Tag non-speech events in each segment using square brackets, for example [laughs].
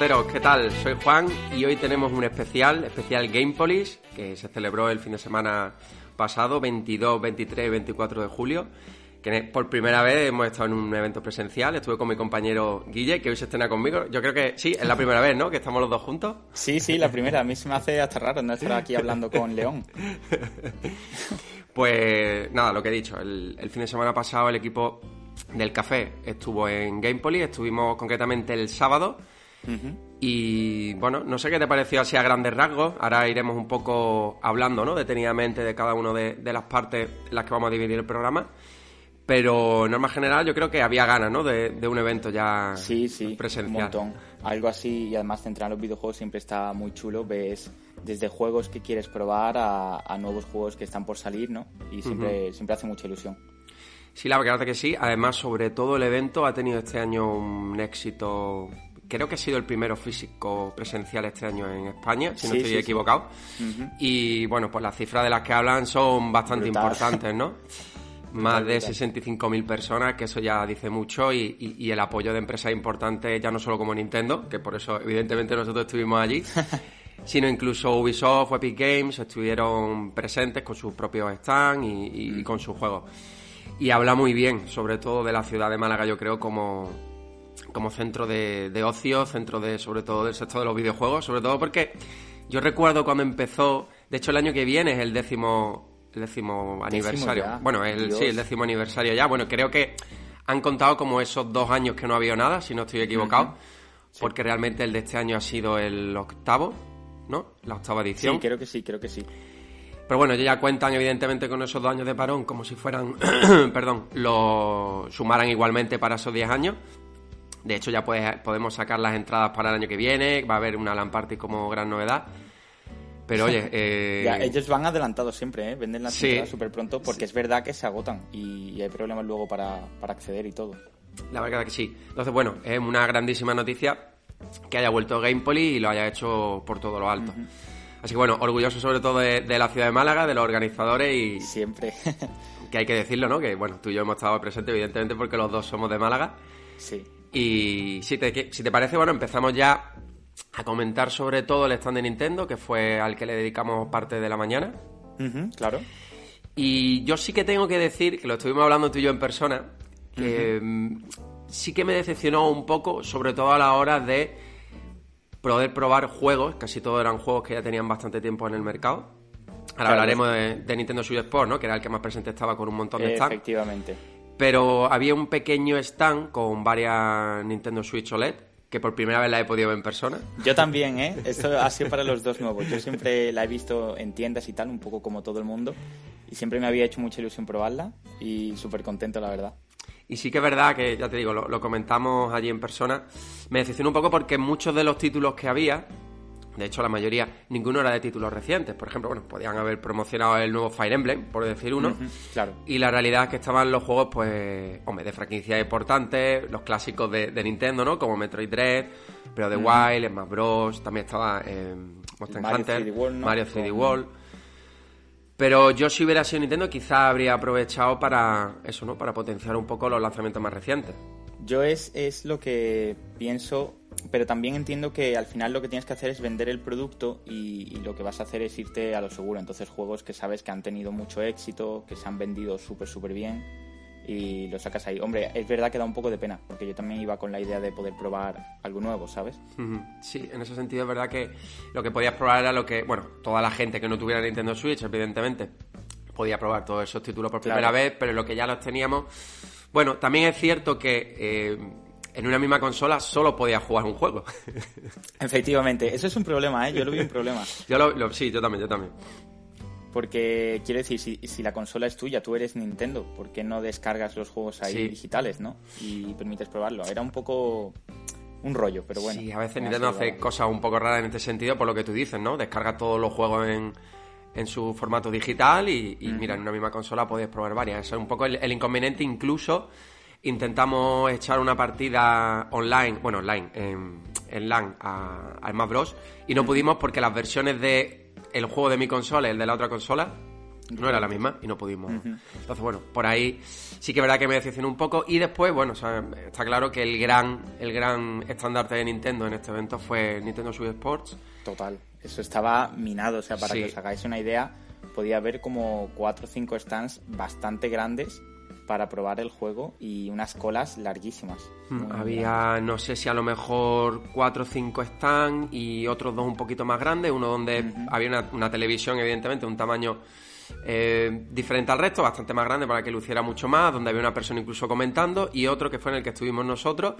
¿qué tal? Soy Juan y hoy tenemos un especial, especial Game Police, que se celebró el fin de semana pasado, 22, 23 y 24 de julio. Que por primera vez hemos estado en un evento presencial. Estuve con mi compañero Guille, que hoy se estrena conmigo. Yo creo que sí, es la primera vez, ¿no? Que estamos los dos juntos. Sí, sí, la primera. A mí se me hace hasta raro no estar aquí hablando con León. [laughs] Pues nada, lo que he dicho. El, el fin de semana pasado el equipo del café estuvo en Gamepoly, estuvimos concretamente el sábado. Y bueno, no sé qué te pareció así a grandes rasgos. Ahora iremos un poco hablando, ¿no? Detenidamente de cada una de, las partes en las que vamos a dividir el programa. Pero en norma general yo creo que había ganas, ¿no? De, un evento ya sí, sí, presencial. Un montón. Algo así y además centrar en los videojuegos siempre está muy chulo. Ves desde juegos que quieres probar a, nuevos juegos que están por salir, ¿no? Y siempre, siempre hace mucha ilusión. Sí, la verdad que sí. Además, sobre todo el evento ha tenido este año un éxito. Creo que ha sido el primero físico presencial este año en España, si no estoy equivocado. Y bueno, pues las cifras de las que hablan son bastante importantes, ¿no? [laughs] Más de 65.000 personas, que eso ya dice mucho, y, el apoyo de empresas importantes, ya no solo como Nintendo, que por eso evidentemente nosotros estuvimos allí, [laughs] sino incluso Ubisoft, Epic Games estuvieron presentes con sus propios stands y, y con sus juegos. Y habla muy bien, sobre todo de la ciudad de Málaga, yo creo, como, como centro de, ocio, centro de, sobre todo, del sector de los videojuegos, sobre todo porque yo recuerdo cuando empezó, de hecho el año que viene es el décimo, el décimo aniversario. bueno, el, sí, el décimo aniversario ya. Bueno, creo que han contado como esos dos años que no había nada, si no estoy equivocado, porque realmente el de este año ha sido el octavo, ¿no? La octava edición. Sí, creo que sí, creo que sí. Pero bueno, ya cuentan evidentemente con esos dos años de parón como si fueran, [clears throat] perdón, lo sumaran igualmente para esos 10 años. De hecho, ya podemos sacar las entradas para el año que viene. Va a haber una LAN Party como gran novedad. Pero oye. [laughs] Eh... Ya, ellos van adelantados siempre, ¿eh? Venden las entradas súper pronto porque es verdad que se agotan y hay problemas luego para, acceder y todo. La verdad que sí. Entonces, bueno, es una grandísima noticia que haya vuelto Gamepoly y lo haya hecho por todo lo alto. Así que bueno, orgulloso sobre todo de, la ciudad de Málaga, de los organizadores y... Siempre. [laughs] que hay que decirlo, ¿no? Que bueno, tú y yo hemos estado presentes evidentemente porque los dos somos de Málaga. Sí. Y si te, si te parece, bueno, empezamos ya a comentar sobre todo el stand de Nintendo, que fue al que le dedicamos parte de la mañana. claro. Y yo sí que tengo que decir, que lo estuvimos hablando tú y yo en persona, que mm, sí que me decepcionó un poco, sobre todo a la hora de poder probar juegos, casi todos eran juegos que ya tenían bastante tiempo en el mercado. Ahora hablaremos de, Nintendo Switch Sport, ¿no? Que era el que más presente estaba con un montón de stands. Efectivamente. Pero había un pequeño stand con varias Nintendo Switch OLED que por primera vez la he podido ver en persona. Yo también, ¿eh? Esto ha sido para los dos nuevos. Yo siempre la he visto en tiendas y tal, un poco como todo el mundo. Y siempre me había hecho mucha ilusión probarla y súper contento, la verdad. Y sí que es verdad que, ya te digo, lo, comentamos allí en persona. Me decepcionó un poco porque muchos de los títulos que había, de hecho, la mayoría, ninguno era de títulos recientes. Por ejemplo, bueno, podían haber promocionado el nuevo Fire Emblem, por decir uno. claro. Y la realidad es que estaban los juegos, pues, hombre, de franquicias importantes, los clásicos de, Nintendo, ¿no? Como Metroid Dread, pero The Wild, Smash Bros. También estaba eh, Monster Mario Hunter, Mario 3D World. Pero yo si hubiera sido Nintendo quizá habría aprovechado para eso, ¿no? Para potenciar un poco los lanzamientos más recientes. Yo es, es lo que pienso, pero también entiendo que al final lo que tienes que hacer es vender el producto y, y lo que vas a hacer es irte a lo seguro. Entonces juegos que sabes que han tenido mucho éxito, que se han vendido súper, súper bien y lo sacas ahí. Hombre, es verdad que da un poco de pena, porque yo también iba con la idea de poder probar algo nuevo, ¿sabes? Sí, en ese sentido es verdad que lo que podías probar era lo que, bueno, toda la gente que no tuviera Nintendo Switch, evidentemente, podía probar todos esos títulos por primera vez, pero lo que ya los teníamos... Bueno, también es cierto que... Eh, en una misma consola solo podías jugar un juego. [laughs] Efectivamente, eso es un problema, ¿eh? Yo lo vi un problema. [laughs] yo lo, sí, yo también, yo también. Porque quiero decir, si, si, la consola es tuya, tú eres Nintendo, ¿por qué no descargas los juegos ahí digitales, no? Y permites probarlo. Era un poco un rollo, pero bueno. Sí, a veces Nintendo hace cosas un poco raras en este sentido, por lo que tú dices, ¿no? Descarga todos los juegos en, en su formato digital y, mira, en una misma consola puedes probar varias. Eso es un poco el, inconveniente, incluso intentamos echar una partida online, bueno, online, en, en LAN a, a Bros. y no pudimos porque las versiones de el juego de mi consola y el de la otra consola no era la misma y no pudimos. Entonces, bueno, por ahí sí que es verdad que me decepcionó un poco. Y después, bueno, está claro que el gran, el gran estandarte de Nintendo en este evento fue Nintendo Switch Sports. Total, eso estaba minado. O sea, para que os hagáis una idea, podía haber como cuatro o cinco stands bastante grandes para probar el juego y unas colas larguísimas. Hmm, había, no sé si a lo mejor cuatro o cinco stands y otros dos un poquito más grandes, uno donde había una, televisión, evidentemente, un tamaño eh, diferente al resto, bastante más grande para que luciera mucho más, donde había una persona incluso comentando, y otro que fue en el que estuvimos nosotros,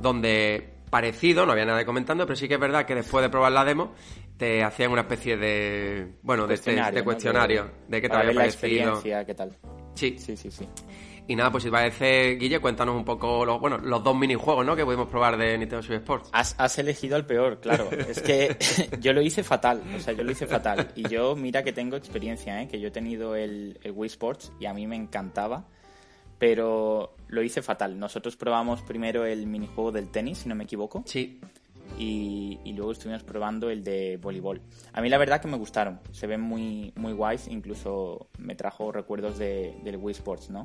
donde parecido, no había nada de comentando, pero sí que es verdad que después de probar la demo te hacían una especie de, bueno, de, este, de cuestionario, de, qué te había parecido. qué tal. Sí. Sí, sí, sí. Y nada, pues si parece, Guille, cuéntanos un poco los, bueno, los dos minijuegos ¿no? que pudimos probar de Nintendo Switch Sports. Has, elegido el peor, claro. [laughs] es que [laughs] yo lo hice fatal, o sea, yo lo hice fatal. Y yo, mira que tengo experiencia, ¿eh? que yo he tenido el, Wii Sports y a mí me encantaba, pero lo hice fatal. Nosotros probamos primero el minijuego del tenis, si no me equivoco. Sí. Y, luego estuvimos probando el de voleibol. A mí la verdad que me gustaron, se ven muy, muy guays, incluso me trajo recuerdos de, del Wii Sports, ¿no?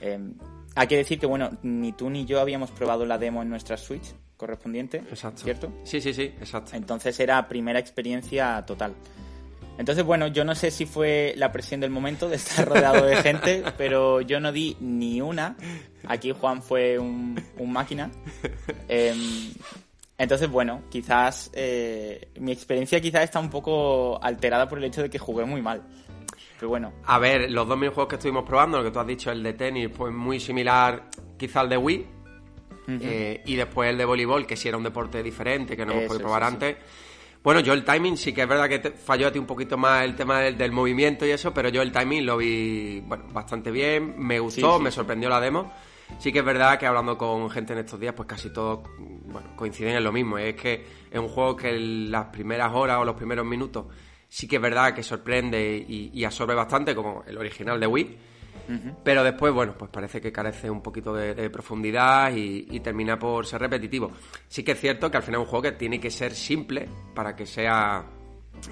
Em, hay que decir que, bueno, ni tú ni yo habíamos probado la demo en nuestra Switch correspondiente, exacto. ¿cierto? Sí, sí, sí, exacto. Entonces era primera experiencia total. Entonces, bueno, yo no sé si fue la presión del momento de estar rodeado de gente, [laughs] pero yo no di ni una. Aquí Juan fue un, máquina. Em, entonces, bueno, quizás eh, mi experiencia quizás está un poco alterada por el hecho de que jugué muy mal bueno. A ver, los dos minijuegos que estuvimos probando, lo que tú has dicho, el de tenis, pues muy similar quizá al de Wii. Eh, y después el de voleibol, que sí era un deporte diferente, que no hemos podido probar antes. Bueno, yo el timing sí que es verdad que falló a ti un poquito más el tema del, movimiento y eso, pero yo el timing lo vi bueno, bastante bien, me gustó, me sorprendió la demo. Sí que es verdad que hablando con gente en estos días, pues casi todos bueno, coinciden en lo mismo. Es que es un juego que las primeras horas o los primeros minutos sí que es verdad que sorprende y, absorbe bastante, como el original de Wii. Pero después, bueno, pues parece que carece un poquito de, profundidad y, termina por ser repetitivo. Sí que es cierto que al final es un juego que tiene que ser simple para que sea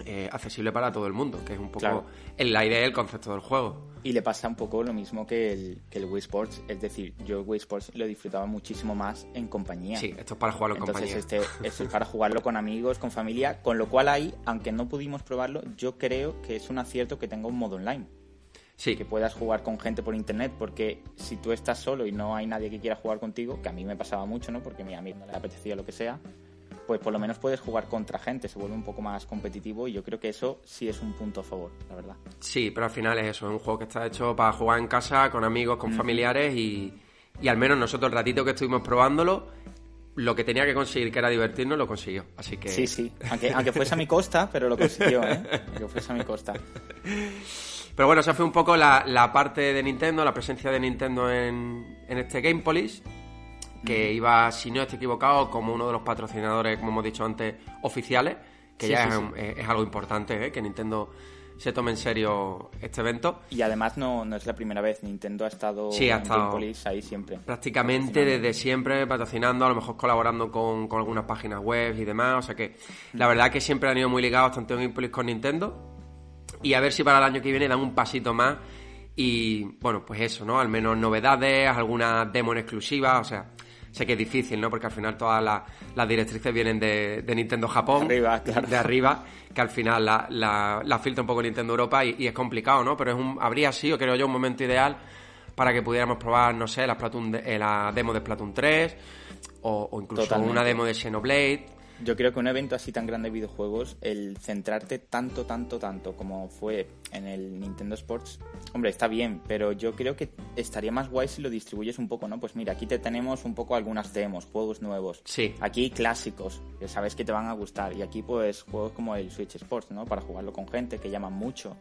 eh, accesible para todo el mundo, que es un poco la idea y el concepto del juego. Y le pasa un poco lo mismo que el, que el Wii Sports, es decir, yo el Wii Sports lo disfrutaba muchísimo más en compañía. Sí, esto es para jugarlo en Entonces, compañía. Este, esto es para jugarlo con amigos, con familia, con lo cual ahí, aunque no pudimos probarlo, yo creo que es un acierto que tenga un modo online. Sí. Que puedas jugar con gente por internet, porque si tú estás solo y no hay nadie que quiera jugar contigo, que a mí me pasaba mucho, ¿no? Porque a mi amigo no le apetecía lo que sea, pues por lo menos puedes jugar contra gente, se vuelve un poco más competitivo y yo creo que eso sí es un punto a favor, la verdad. Sí, pero al final es eso, es un juego que está hecho para jugar en casa, con amigos, con familiares y, al menos nosotros el ratito que estuvimos probándolo, lo que tenía que conseguir, que era divertirnos, lo consiguió. Así que... Sí, sí, aunque, aunque fuese a mi costa, pero lo consiguió, ¿eh? Aunque fuese a mi costa. Pero bueno, esa fue un poco la, parte de Nintendo, la presencia de Nintendo en, en este Game Police que iba, si no estoy equivocado, como uno de los patrocinadores, como hemos dicho antes, oficiales, que ya es, algo importante, ¿eh? que Nintendo se tome en serio este evento. Y además no, no es la primera vez, Nintendo ha estado sí, ha estado ahí siempre. Prácticamente desde siempre patrocinando, a lo mejor colaborando con, algunas páginas web y demás, o sea que la verdad que siempre han ido muy ligados tanto en Gamepolis con Nintendo y a ver si para el año que viene dan un pasito más y bueno, pues eso, ¿no? Al menos novedades, alguna demo en exclusiva, o sea, sé que es difícil, ¿no? Porque al final todas las, directrices vienen de, Nintendo Japón, de arriba, que al final la, la, filtra un poco Nintendo Europa y, es complicado, ¿no? Pero es un, habría sido, creo yo, un momento ideal para que pudiéramos probar, no sé, la, Splatoon, eh, la demo de Splatoon 3 o, incluso una demo de Xenoblade yo creo que un evento así tan grande de videojuegos, el centrarte tanto, tanto, tanto como fue en el Nintendo Sports, hombre, está bien, pero yo creo que estaría más guay si lo distribuyes un poco, ¿no? Pues mira, aquí te tenemos un poco algunas demos, juegos nuevos. Sí. Aquí clásicos, que sabes que te van a gustar. Y aquí, pues, juegos como el Switch Sports, ¿no? Para jugarlo con gente que llaman mucho.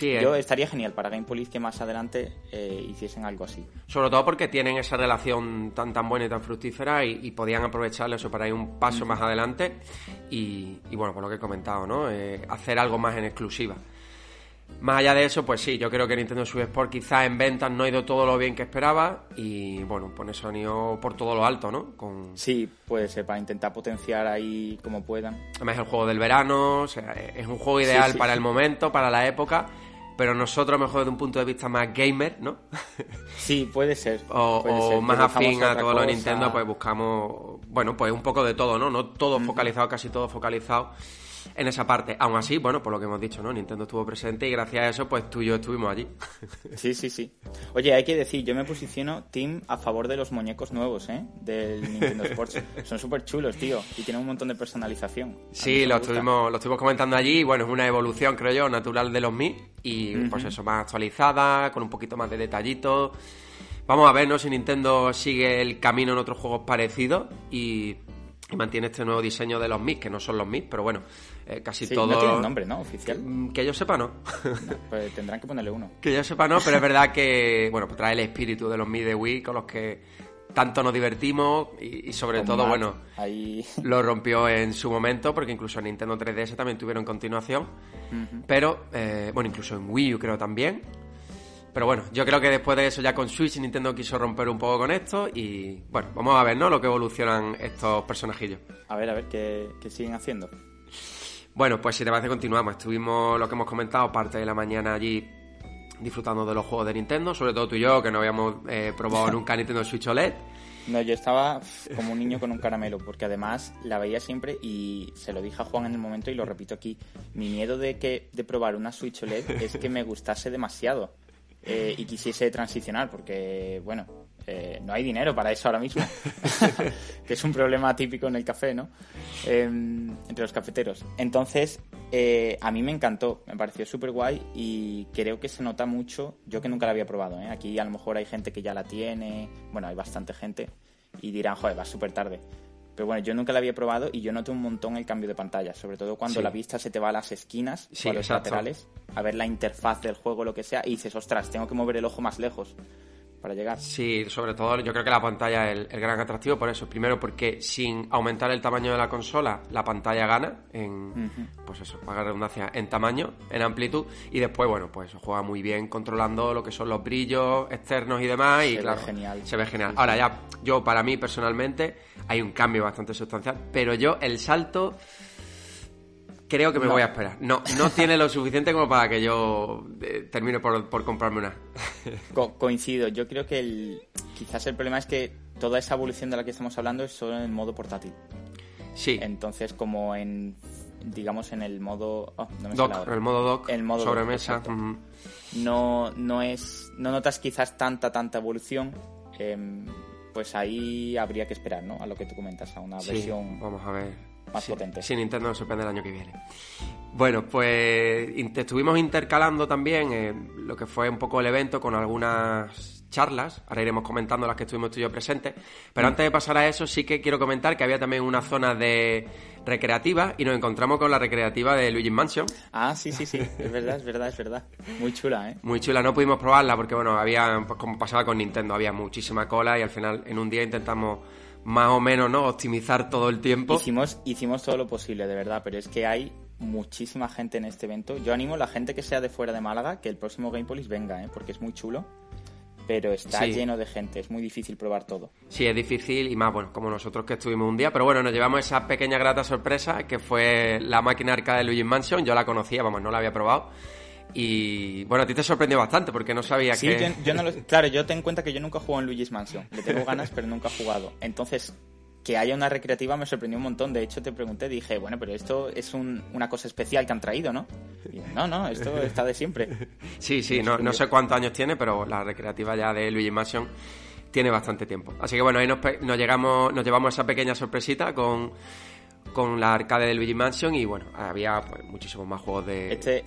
Yo eh. estaría genial para Game Police que más adelante eh, hiciesen algo así. Sobre todo porque tienen esa relación tan tan buena y tan fructífera y, podían aprovecharlo eso para ir un paso más adelante y, bueno, por lo que he comentado, ¿no? Eh, hacer algo más en exclusiva. Más allá de eso, pues sí, yo creo que Nintendo Switch Sport quizás en ventas no ha ido todo lo bien que esperaba y bueno, pues eso han ido por todo lo alto, ¿no? Con... Sí, puede ser, para intentar potenciar ahí como puedan. Además es el juego del verano, o sea, es un juego ideal para el momento, para la época pero nosotros mejor desde un punto de vista más gamer, ¿no? Sí, puede ser. o, más afín a todo lo de Nintendo, pues buscamos, bueno, pues un poco de todo, ¿no? No todo focalizado, casi todo focalizado en esa parte. Aún así, bueno, por lo que hemos dicho, ¿no? Nintendo estuvo presente y gracias a eso, pues tú y yo estuvimos allí. [laughs] Sí, sí, sí. Oye, hay que decir, yo me posiciono team a favor de los muñecos nuevos, ¿eh? Del Nintendo [laughs] Sports. Son súper chulos, tío, y tienen un montón de personalización. Sí, lo estuvimos, lo estuvimos comentando allí, y bueno, es una evolución, creo yo, natural de los Mi, y pues eso, más actualizada, con un poquito más de detallitos. Vamos a ver, ¿no? Si Nintendo sigue el camino en otros juegos parecidos y y mantiene este nuevo diseño de los MIS, que no son los MIS, pero bueno, eh, casi todo. No tiene nombre, ¿no? Oficial. Mm, que yo sepa, no. pues tendrán que ponerle uno. Que yo sepa, no, pero es verdad que, bueno, pues trae el espíritu de los Wii con los que tanto nos divertimos y, sobre todo, bueno, Ahí... [laughs] lo rompió en su momento, porque incluso en Nintendo 3DS también tuvieron continuación. Pero, eh, bueno, incluso en Wii U creo también. Pero bueno, yo creo que después de eso ya con Switch Nintendo quiso romper un poco con esto y bueno, vamos a ver, ¿no? Lo que evolucionan estos personajillos. A ver, a ver, ¿qué, siguen haciendo? Bueno, pues si te parece continuamos. Estuvimos, lo que hemos comentado, parte de la mañana allí disfrutando de los juegos de Nintendo, sobre todo tú y yo, que no habíamos eh, probado [laughs] nunca Nintendo Switch OLED. No, yo estaba como un niño con un caramelo, porque además la veía siempre y se lo dije a Juan en el momento y lo repito aquí. Mi miedo de que de probar una Switch OLED es que me gustase demasiado. Eh, y quisiese transicionar, porque, bueno, eh, no hay dinero para eso ahora mismo, [laughs] [laughs] que es un problema típico en el café, ¿no? Em, entre los cafeteros. Entonces, eh, a mí me encantó, me pareció súper guay y creo que se nota mucho, yo que nunca la había probado, aquí a lo mejor hay gente que ya la tiene, bueno, hay bastante gente y dirán, joder, va súper tarde. Pero bueno, yo nunca la había probado y yo noté un montón el cambio de pantalla, sobre todo cuando la vista se te va a las esquinas o a los laterales, a ver la interfaz del juego, lo que sea, y dices, ostras, tengo que mover el ojo más lejos para llegar. Sí, sobre todo yo creo que la pantalla es el, gran atractivo por eso. Primero porque sin aumentar el tamaño de la consola, la pantalla gana en, pues eso, paga redundancia, en tamaño, en amplitud. Y después, bueno, pues juega muy bien controlando lo que son los brillos externos y demás. y claro, genial. Se ve genial. Ahora ya, yo para mí personalmente hay un cambio bastante sustancial, pero yo el salto creo que me voy a esperar. No, no tiene lo suficiente como para que yo eh, termine por, comprarme una. coincido. Yo creo que el, quizás el problema es que toda esa evolución de la que estamos hablando es solo en el modo portátil. Sí. Entonces, como en, digamos, en el modo... Oh, dock, el modo dock, el modo sobremesa. no, no es... No notas quizás tanta, tanta evolución. Em, pues ahí habría que esperar, ¿no? A lo que tú comentas, a una versión... vamos a ver más potente. Si Nintendo nos sorprende el año que viene. Bueno, pues estuvimos intercalando también eh, lo que fue un poco el evento con algunas charlas. Ahora iremos comentando las que estuvimos tú y yo presentes. Pero mm. antes de pasar a eso, sí que quiero comentar que había también una zona de recreativa y nos encontramos con la recreativa de Luigi Mansion. Ah, sí, sí, sí, es verdad, es verdad, es verdad. Muy chula, ¿eh? Muy chula, no pudimos probarla porque, bueno, había, pues como pasaba con Nintendo, había muchísima cola y al final en un día intentamos más o menos, ¿no? Optimizar todo el tiempo. Hicimos, hicimos todo lo posible, de verdad, pero es que hay muchísima gente en este evento. Yo animo a la gente que sea de fuera de Málaga que el próximo Gamepolis venga, ¿eh? porque es muy chulo. Pero está lleno de gente, es muy difícil probar todo. Sí, es difícil y más, bueno, como nosotros que estuvimos un día. Pero bueno, nos llevamos esa pequeña grata sorpresa que fue la máquina arcade de Luigi Mansion. Yo la conocía, vamos, no la había probado. Y bueno, a ti te sorprendió bastante porque no sabía que. Yo, no claro, yo ten en cuenta que yo nunca he jugado en Luigi's Mansion. Le tengo ganas, pero nunca he jugado. Entonces, que haya una recreativa me sorprendió un montón. De hecho, te pregunté, dije, bueno, pero esto es una cosa especial que han traído, ¿no? no, no, esto [laughs] está de siempre. Sí, sí, no, no, sé cuántos años tiene, pero la recreativa ya de Luigi's Mansion tiene bastante tiempo. Así que bueno, ahí nos, llegamos, nos llevamos esa pequeña sorpresita con, con la arcade de Luigi Mansion y bueno, había pues, muchísimos más juegos de... Este,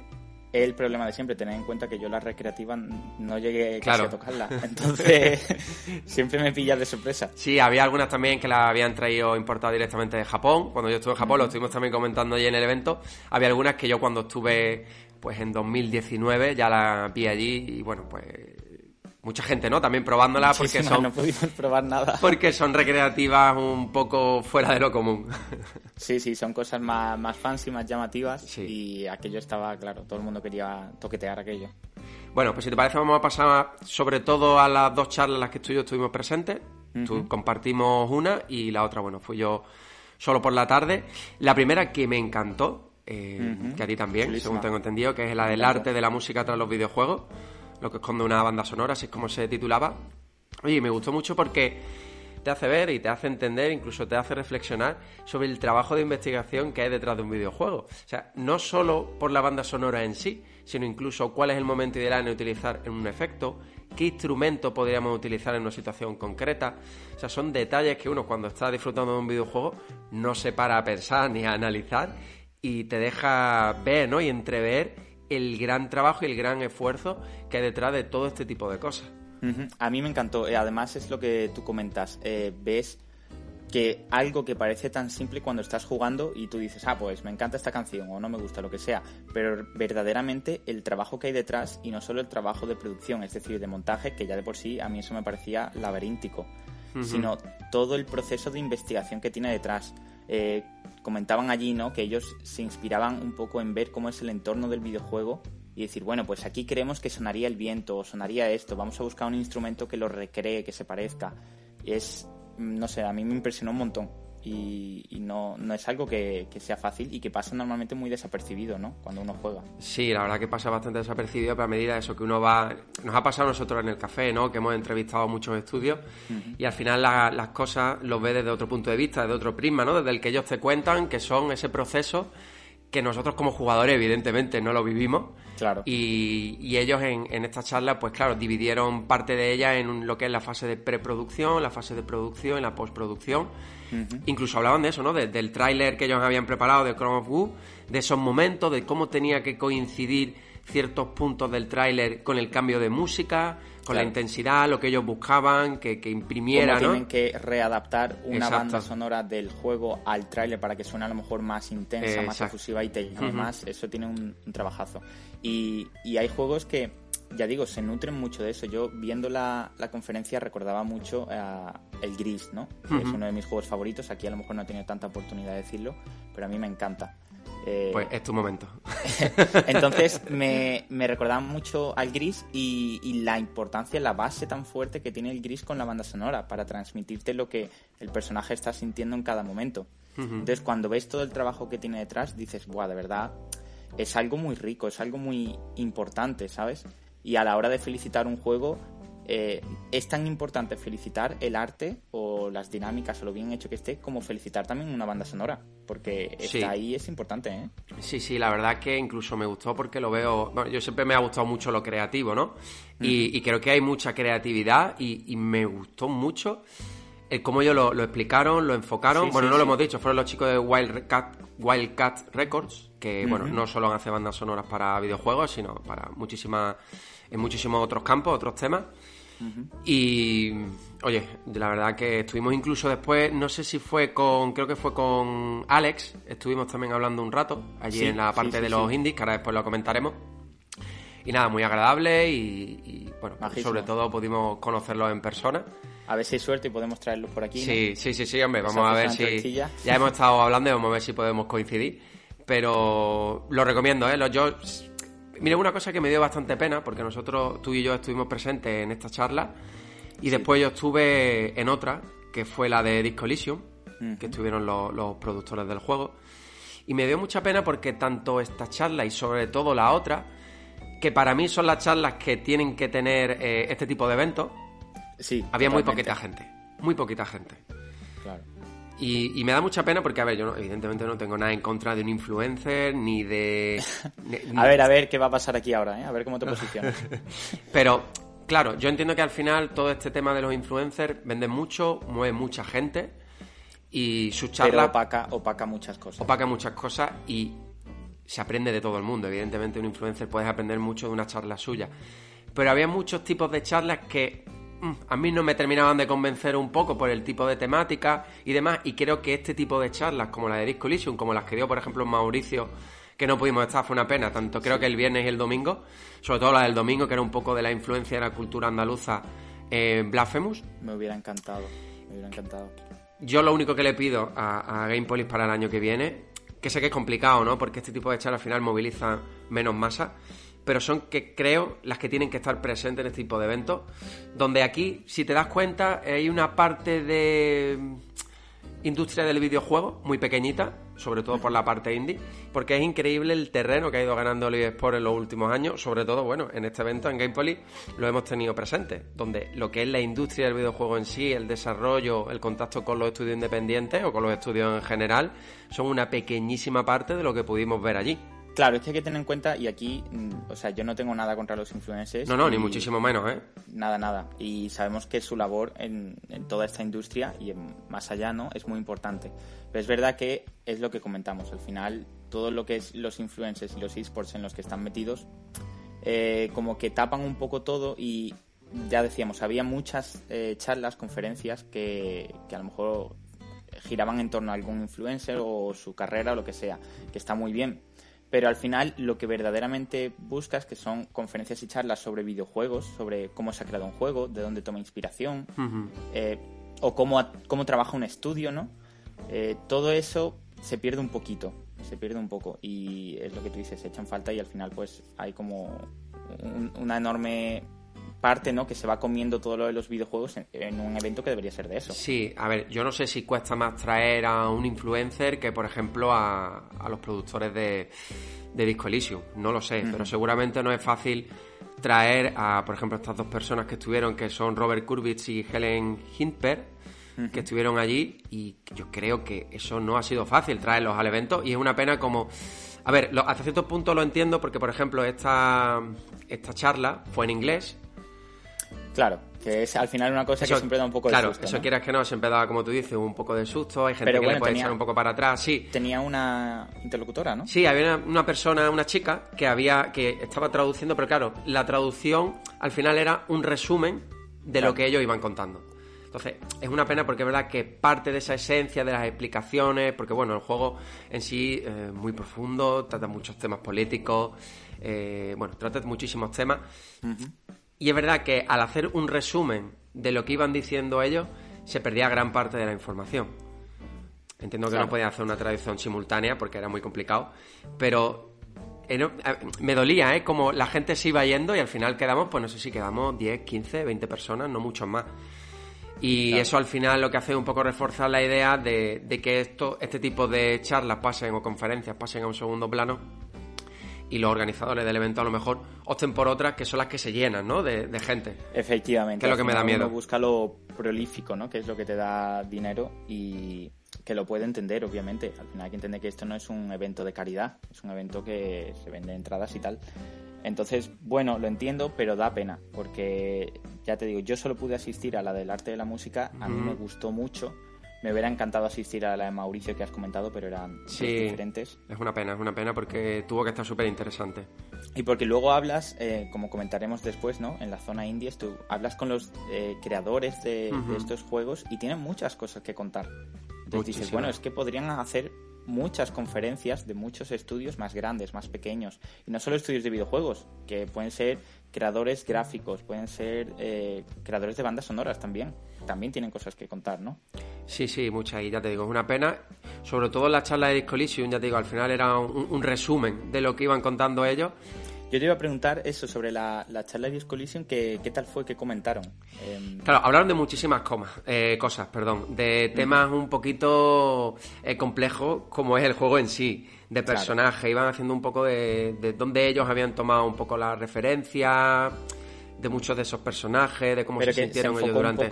el problema de siempre, tener en cuenta que yo la recreativa no llegué casi a tocarla. [laughs] Entonces, [laughs] siempre me pillas de sorpresa. Sí, había algunas también que la habían traído importado directamente de Japón. Cuando yo estuve en Japón, lo estuvimos también comentando allí en el evento. Había algunas que yo cuando estuve pues en 2019 ya la vi allí y bueno, pues mucha gente, ¿no? También probándola porque son... No pudimos probar nada. Porque son recreativas un poco fuera de lo común. [laughs] Sí, sí, son cosas más, más fancy, más llamativas y aquello estaba, claro, todo el mundo quería toquetear aquello. Bueno, pues si te parece vamos a pasar sobre todo a las dos charlas en las que tú y yo estuvimos presentes. tú, compartimos una y la otra, bueno, fui yo solo por la tarde. La primera que me encantó, eh, que a ti también, según tengo entendido, que es la del arte de la música tras los videojuegos, lo que esconde una banda sonora, así es como se titulaba. Oye, me gustó mucho porque te hace ver y te hace entender, incluso te hace reflexionar sobre el trabajo de investigación que hay detrás de un videojuego. O sea, no solo por la banda sonora en sí, sino incluso cuál es el momento ideal de utilizar en un efecto, qué instrumento podríamos utilizar en una situación concreta. O sea, son detalles que uno cuando está disfrutando de un videojuego no se para a pensar ni a analizar y te deja ver ¿no? y entrever el gran trabajo y el gran esfuerzo que hay detrás de todo este tipo de cosas. A mí me encantó. Eh, además es lo que tú comentas. Eh, ves que algo que parece tan simple cuando estás jugando y tú dices, ah, pues me encanta esta canción o no me gusta, lo que sea, pero verdaderamente el trabajo que hay detrás y no solo el trabajo de producción, es decir, de montaje, que ya de por sí a mí eso me parecía laberíntico, sino todo el proceso de investigación que tiene detrás. Eh, comentaban allí, ¿no? Que ellos se inspiraban un poco en ver cómo es el entorno del videojuego y decir, bueno, pues aquí creemos que sonaría el viento o sonaría esto, vamos a buscar un instrumento que lo recree, que se parezca. Es, no sé, a mí me impresionó un montón. Y, no, no, es algo que, sea fácil y que pasa normalmente muy desapercibido, ¿no? Cuando uno juega. Sí, la verdad que pasa bastante desapercibido, pero a medida de eso que uno va... Nos ha pasado a nosotros en el café, ¿no? Que hemos entrevistado muchos estudios y al final las cosas los ves desde otro punto de vista, desde otro prisma, ¿no? Desde el que ellos te cuentan que son ese proceso que nosotros como jugadores evidentemente no lo vivimos. Claro. Y, ellos en, en, esta charla, pues claro, dividieron parte de ella en lo que es la fase de preproducción, la fase de producción y la postproducción. Incluso hablaban de eso, ¿no? del tráiler que ellos habían preparado de Chrome of Woo, de esos momentos, de cómo tenía que coincidir ciertos puntos del tráiler con el cambio de música, con la intensidad, lo que ellos buscaban, que, que imprimiera, tienen que readaptar una banda sonora del juego al tráiler para que suene a lo mejor más intensa, más efusiva y te más. Eso tiene un, trabajazo. Y, y, hay juegos que, ya digo, se nutren mucho de eso. Yo viendo la, la conferencia recordaba mucho a el Gris, ¿no? Es uno de mis juegos favoritos. Aquí a lo mejor no he tenido tanta oportunidad de decirlo, pero a mí me encanta. Eh, pues es tu momento. [laughs] Entonces [laughs] me, me, recordaba mucho al gris y, la importancia, la base tan fuerte que tiene el gris con la banda sonora para transmitirte lo que el personaje está sintiendo en cada momento. Entonces cuando ves todo el trabajo que tiene detrás dices, buah, de verdad, es algo muy rico, es algo muy importante, ¿sabes? Y a la hora de felicitar un juego eh, es tan importante felicitar el arte o las dinámicas o lo bien hecho que esté como felicitar también una banda sonora, porque está ahí es importante, ¿eh? Sí, sí, la verdad que incluso me gustó porque lo veo, bueno, yo siempre me ha gustado mucho lo creativo, ¿no? y, creo que hay mucha creatividad y, me gustó mucho el cómo ellos lo, explicaron, lo enfocaron. bueno, no lo hemos dicho, fueron los chicos de Wildcat, Wildcat Records, que, bueno, no solo hacen bandas sonoras para videojuegos, sino para muchísimas, en muchísimos otros campos, otros temas. Y, oye, la verdad que estuvimos incluso después, no sé si fue con, creo que fue con Alex, estuvimos también hablando un rato allí en la parte de los indies, que ahora después lo comentaremos. Y nada, muy agradable y, bueno, sobre todo pudimos conocerlos en persona. A ver si hay suerte y podemos traerlos por aquí. Sí, sí, sí, sí, hombre, vamos a ver si... Ya hemos estado hablando y vamos a ver si podemos coincidir. Pero lo recomiendo, ¿eh? Yo Mira, una cosa que me dio bastante pena, porque nosotros, tú y yo estuvimos presentes en esta charla, y después yo estuve en otra, que fue la de Disco Elysium, que estuvieron los, productores del juego. Y me dio mucha pena porque tanto esta charla y sobre todo la otra, que para mí son las charlas que tienen que tener eh, este tipo de eventos, sí, había muy poquita gente. Muy poquita gente. Claro. Y, me da mucha pena porque, a ver, yo evidentemente no tengo nada en contra de un influencer ni de... [laughs] a ver, a ver qué va a pasar aquí ahora, ¿eh? A ver cómo te posicionas. [laughs] Pero, claro, yo entiendo que al final todo este tema de los influencers vende mucho, mueve mucha gente y su charla... Pero opaca, opaca muchas cosas. Opaca muchas cosas y se aprende de todo el mundo. Evidentemente un influencer puedes aprender mucho de una charla suya. Pero había muchos tipos de charlas que a mí no me terminaban de convencer un poco por el tipo de temática y demás, y creo que este tipo de charlas, como la de Disco Elysium, como las que dio, por ejemplo, Mauricio, que no pudimos estar, fue una pena, tanto creo que el viernes y el domingo, sobre todo la del domingo, que era un poco de la influencia de la cultura andaluza en Blasphemous. Me hubiera encantado, me hubiera encantado. Yo lo único que le pido a, a Gamepolis para el año que viene, que sé que es complicado, ¿no? Porque este tipo de charlas al final movilizan menos masa, pero son que creo las que tienen que estar presentes en este tipo de eventos, donde aquí, si te das cuenta, hay una parte de industria del videojuego muy pequeñita, sobre todo por la parte indie, porque es increíble el terreno que ha ido ganando el Sport en los últimos años, sobre todo, bueno, en este evento en Gamepoly lo hemos tenido presente, donde lo que es la industria del videojuego en sí, el desarrollo, el contacto con los estudios independientes o con los estudios en general, son una pequeñísima parte de lo que pudimos ver allí. Claro, es que hay que tener en cuenta, y aquí, mm, o sea, yo no tengo nada contra los influencers. No, no, ni muchísimo menos, ¿eh? Nada, nada. Y sabemos que su labor en, toda esta industria y más allá, ¿no? Es muy importante. Pero es verdad que es lo que comentamos. Al final, todo lo que es los influencers y los esports en los que están metidos, eh, como que tapan un poco todo y ya decíamos, había muchas eh, charlas, conferencias que, que a lo mejor giraban en torno a algún influencer o su carrera o lo que sea, que está muy bien pero al final lo que verdaderamente buscas que son conferencias y charlas sobre videojuegos, sobre cómo se ha creado un juego, de dónde toma inspiración, eh, o cómo, cómo trabaja un estudio, ¿no? Eh, todo eso se pierde un poquito, se pierde un poco y es lo que tú dices, se echan falta y al final pues hay como una enorme parte, ¿no? Que se va comiendo todo lo de los videojuegos en, un evento que debería ser de eso. Sí, a ver, yo no sé si cuesta más traer a un influencer que, por ejemplo, a, los productores de, de Disco Elysium. No lo sé, pero seguramente no es fácil traer a, por ejemplo, estas dos personas que estuvieron, que son Robert Kurbitz y Helen Hintper, que estuvieron allí, y yo creo que eso no ha sido fácil traerlos al evento, y es una pena como... A ver, hasta cierto punto lo entiendo porque, por ejemplo, esta, esta charla fue en inglés, Claro, que es al final una cosa que siempre da un poco de susto. Claro, eso quieras que no, siempre da, como tú dices, un poco de susto. Hay gente que le puede echar un poco para atrás, sí. Tenía una interlocutora, ¿no? Sí, había una, persona, una chica, que había que estaba traduciendo, pero claro, la traducción al final era un resumen de lo que ellos iban contando. Entonces, es una pena porque es verdad que parte de esa esencia, de las explicaciones, porque bueno, el juego en sí es eh, muy profundo, trata muchos temas políticos, eh, bueno, trata muchísimos temas. Y es verdad que al hacer un resumen de lo que iban diciendo ellos, se perdía gran parte de la información. Entiendo que no podía hacer una traducción simultánea porque era muy complicado, pero eh, me dolía, ¿eh? Como la gente se iba yendo y al final quedamos, pues no sé si quedamos 10, 15, 20 personas, no muchos más. Y eso al final lo que hace es un poco reforzar la idea de, de que esto, este tipo de charlas pasen o conferencias pasen a un segundo plano y los organizadores del evento a lo mejor opten por otras que son las que se llenan, ¿no? De, gente. Efectivamente. Que es lo que me da miedo. Uno busca lo prolífico, ¿no? Que es lo que te da dinero y que lo puede entender, obviamente. Al final hay que entender que esto no es un evento de caridad, es un evento que se vende entradas y tal. Entonces, bueno, lo entiendo, pero da pena, porque ya te digo, yo solo pude asistir a la del arte de la música, a mí me gustó mucho me hubiera encantado asistir a la de Mauricio que has comentado, pero eran diferentes. Es una pena, es una pena porque tuvo que estar súper interesante. Y porque luego hablas, eh, como comentaremos después, ¿no? En la zona indie, tú hablas con los eh, creadores de, estos juegos y tienen muchas cosas que contar. Entonces dices, bueno, es que podrían hacer muchas conferencias de muchos estudios más grandes, más pequeños. Y no solo estudios de videojuegos, que pueden ser creadores gráficos, pueden ser eh, creadores de bandas sonoras también. También tienen cosas que contar, ¿no? Sí, sí, muchas. Y ya te digo, es una pena. Sobre todo en la charla de Discolisium, ya te digo, al final era un, resumen de lo que iban contando ellos. Yo te iba a preguntar eso sobre la, charla de Discolisium, ¿qué, ¿qué tal fue que comentaron? Em, claro, hablaron de muchísimas comas, eh, cosas, perdón, de temas un poquito eh, complejos como es el juego en sí de personaje, iban haciendo un poco de, de dónde ellos habían tomado un poco la referencia, de muchos de esos personajes, de cómo se sintieron ellos durante...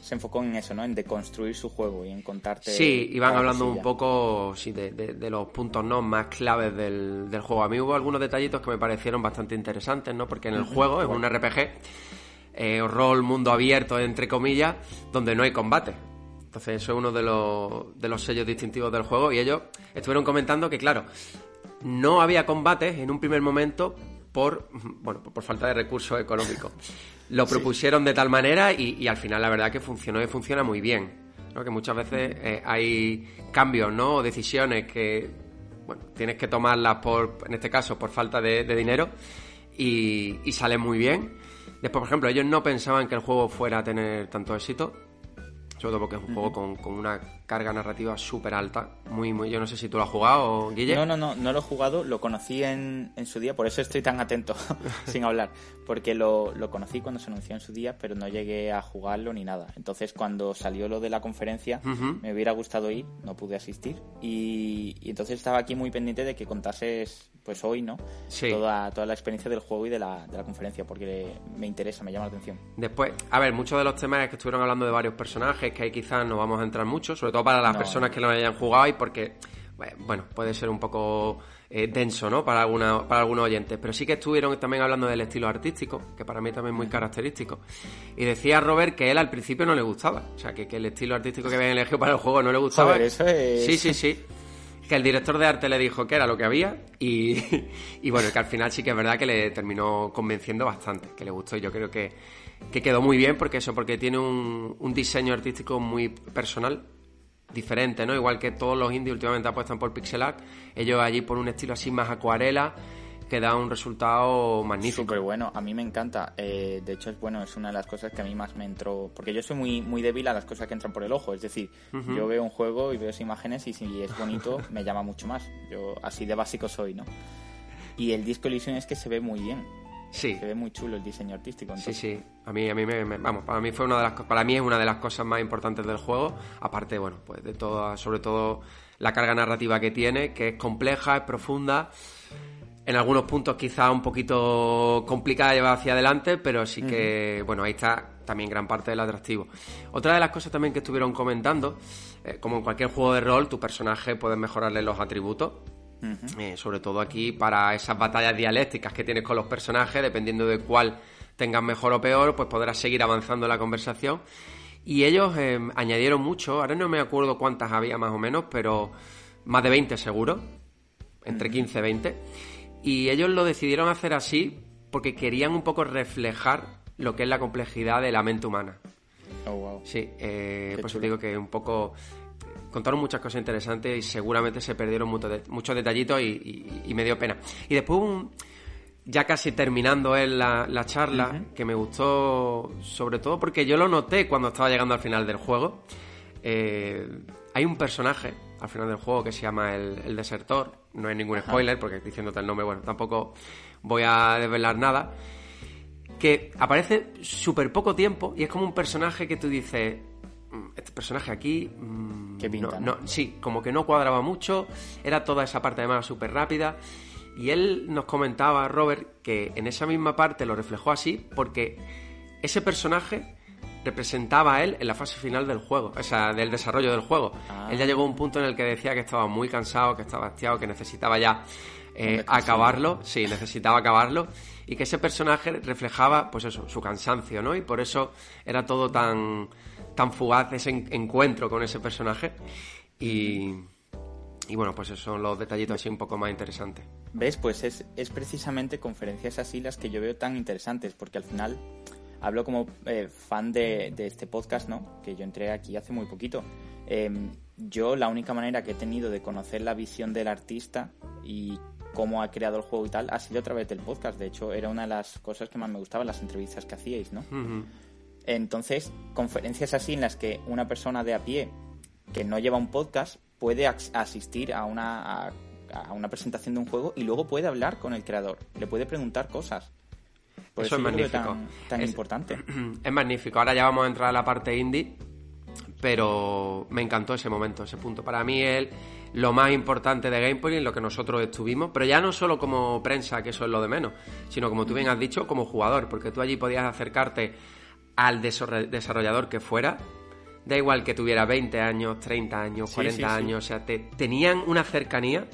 se enfocó en eso, ¿no? En deconstruir su juego y en contarte... Sí, iban hablando un poco sí, de, de, los puntos no más claves del, del, juego. A mí hubo algunos detallitos que me parecieron bastante interesantes, ¿no? Porque en el juego es un RPG, eh, rol mundo abierto, entre comillas, donde no hay combate entonces eso es uno de los, de los sellos distintivos del juego y ellos estuvieron comentando que, claro, no había combates en un primer momento por, bueno, por falta de recursos económicos. Lo propusieron de tal manera y, al final la verdad que funcionó y funciona muy bien. ¿no? Que muchas veces eh, hay cambios, ¿no? O decisiones que, bueno, tienes que tomarlas por, en este caso, por falta de, dinero y, y salen muy bien. Después, por ejemplo, ellos no pensaban que el juego fuera a tener tanto éxito sobre todo porque es un juego con, con, una carga narrativa súper alta, muy, muy, yo no sé si tú lo has jugado, Guille. No, no, no, no lo he jugado, lo conocí en, en su día, por eso estoy tan atento [laughs] sin hablar, porque lo, lo, conocí cuando se anunció en su día, pero no llegué a jugarlo ni nada. Entonces cuando salió lo de la conferencia, me hubiera gustado ir, no pude asistir, y, y, entonces estaba aquí muy pendiente de que contases, pues hoy, ¿no? Sí. Toda, toda la experiencia del juego y de la, de la conferencia, porque me interesa, me llama la atención. Después, a ver, muchos de los temas es que estuvieron hablando de varios personajes, que ahí quizás no vamos a entrar mucho, sobre todo para las personas que no hayan jugado y porque, bueno, puede ser un poco eh, denso, ¿no? Para, alguna, para algunos oyentes. Pero sí que estuvieron también hablando del estilo artístico, que para mí también es muy característico. Y decía Robert que él al principio no le gustaba. O sea, que, el estilo artístico que habían elegido para el juego no le gustaba. eso es... Sí, sí, sí. Que el director de arte le dijo que era lo que había y, [laughs] y bueno, que al final sí que es verdad que le terminó convenciendo bastante, que le gustó y yo creo que, que quedó muy bien porque eso, porque tiene un, un diseño artístico muy personal, diferente, ¿no? Igual que todos los indies últimamente apuestan por pixel art, ellos allí por un estilo así más acuarela que da un resultado magnífico. Súper bueno, a mí me encanta. Eh, de hecho, es bueno, es una de las cosas que a mí más me entró. Porque yo soy muy, muy débil a las cosas que entran por el ojo. Es decir, yo veo un juego y veo esas imágenes y si es bonito, [laughs] me llama mucho más. Yo así de básico soy, ¿no? Y el disco Elysium es que se ve muy bien. Sí. Se ve muy chulo el diseño artístico. Sí, sí. A mí, a mí me, vamos, para mí fue una de las, para mí es una de las cosas más importantes del juego. Aparte, bueno, pues de todo, sobre todo la carga narrativa que tiene, que es compleja, es profunda. En algunos puntos quizá un poquito complicada de llevar hacia adelante, pero sí que, bueno, ahí está también gran parte del atractivo. Otra de las cosas también que estuvieron comentando, eh, como en cualquier juego de rol, tu personaje puedes mejorarle los atributos eh, sobre todo aquí para esas batallas dialécticas que tienes con los personajes, dependiendo de cuál tengas mejor o peor, pues podrás seguir avanzando la conversación. Y ellos eh, añadieron mucho, ahora no me acuerdo cuántas había más o menos, pero más de 20 seguro, entre 15 y 20. Y ellos lo decidieron hacer así porque querían un poco reflejar lo que es la complejidad de la mente humana. Oh, wow. Sí, eh, por eso digo que un poco contaron muchas cosas interesantes y seguramente se perdieron muchos, detallitos y, me dio pena. Y después, ya casi terminando la, la charla, que me gustó sobre todo porque yo lo noté cuando estaba llegando al final del juego. Eh, hay un personaje al final del juego que se llama el, Desertor. No hay ningún spoiler porque diciéndote el nombre, bueno, tampoco voy a desvelar nada. Que aparece súper poco tiempo y es como un personaje que tú dices, este personaje aquí. Mm, ¿Qué pinta? No, sí, como que no cuadraba mucho. Era toda esa parte además súper rápida. Y él nos comentaba, Robert, que en esa misma parte lo reflejó así porque ese personaje representaba a él en la fase final del juego, o sea, del desarrollo del juego. Ah. Él ya llegó a un punto en el que decía que estaba muy cansado, que estaba hastiado, que necesitaba ya eh, acabarlo, sí, necesitaba acabarlo, y que ese personaje reflejaba, pues eso, su cansancio, ¿no? Y por eso era todo tan tan fugaz ese encuentro con ese personaje. Y, y bueno, pues esos son los detallitos así un poco más interesantes. ¿Ves? Pues es, es precisamente conferencias así las que yo veo tan interesantes, porque al final hablo como eh, fan de, de, este podcast, ¿no? Que yo entré aquí hace muy poquito. Em, yo la única manera que he tenido de conocer la visión del artista y cómo ha creado el juego y tal ha sido a través del podcast. De hecho, era una de las cosas que más me gustaban las entrevistas que hacíais, ¿no? Entonces, conferencias así en las que una persona de a pie que no lleva un podcast puede asistir a una, a, una presentación de un juego y luego puede hablar con el creador, le puede preguntar cosas. eso, es magnífico. Tan, importante. [clears throat] Es magnífico. Ahora ya vamos a entrar a la parte indie, pero me encantó ese momento, ese punto. Para mí es lo más importante de Gamepoint en lo que nosotros estuvimos, pero ya no solo como prensa, que eso es lo de menos, sino como tú bien has dicho, como jugador, porque tú allí podías acercarte al desarrollador que fuera, da igual que tuviera 20 años, 30 años, 40 años, o sea, te, tenían una cercanía.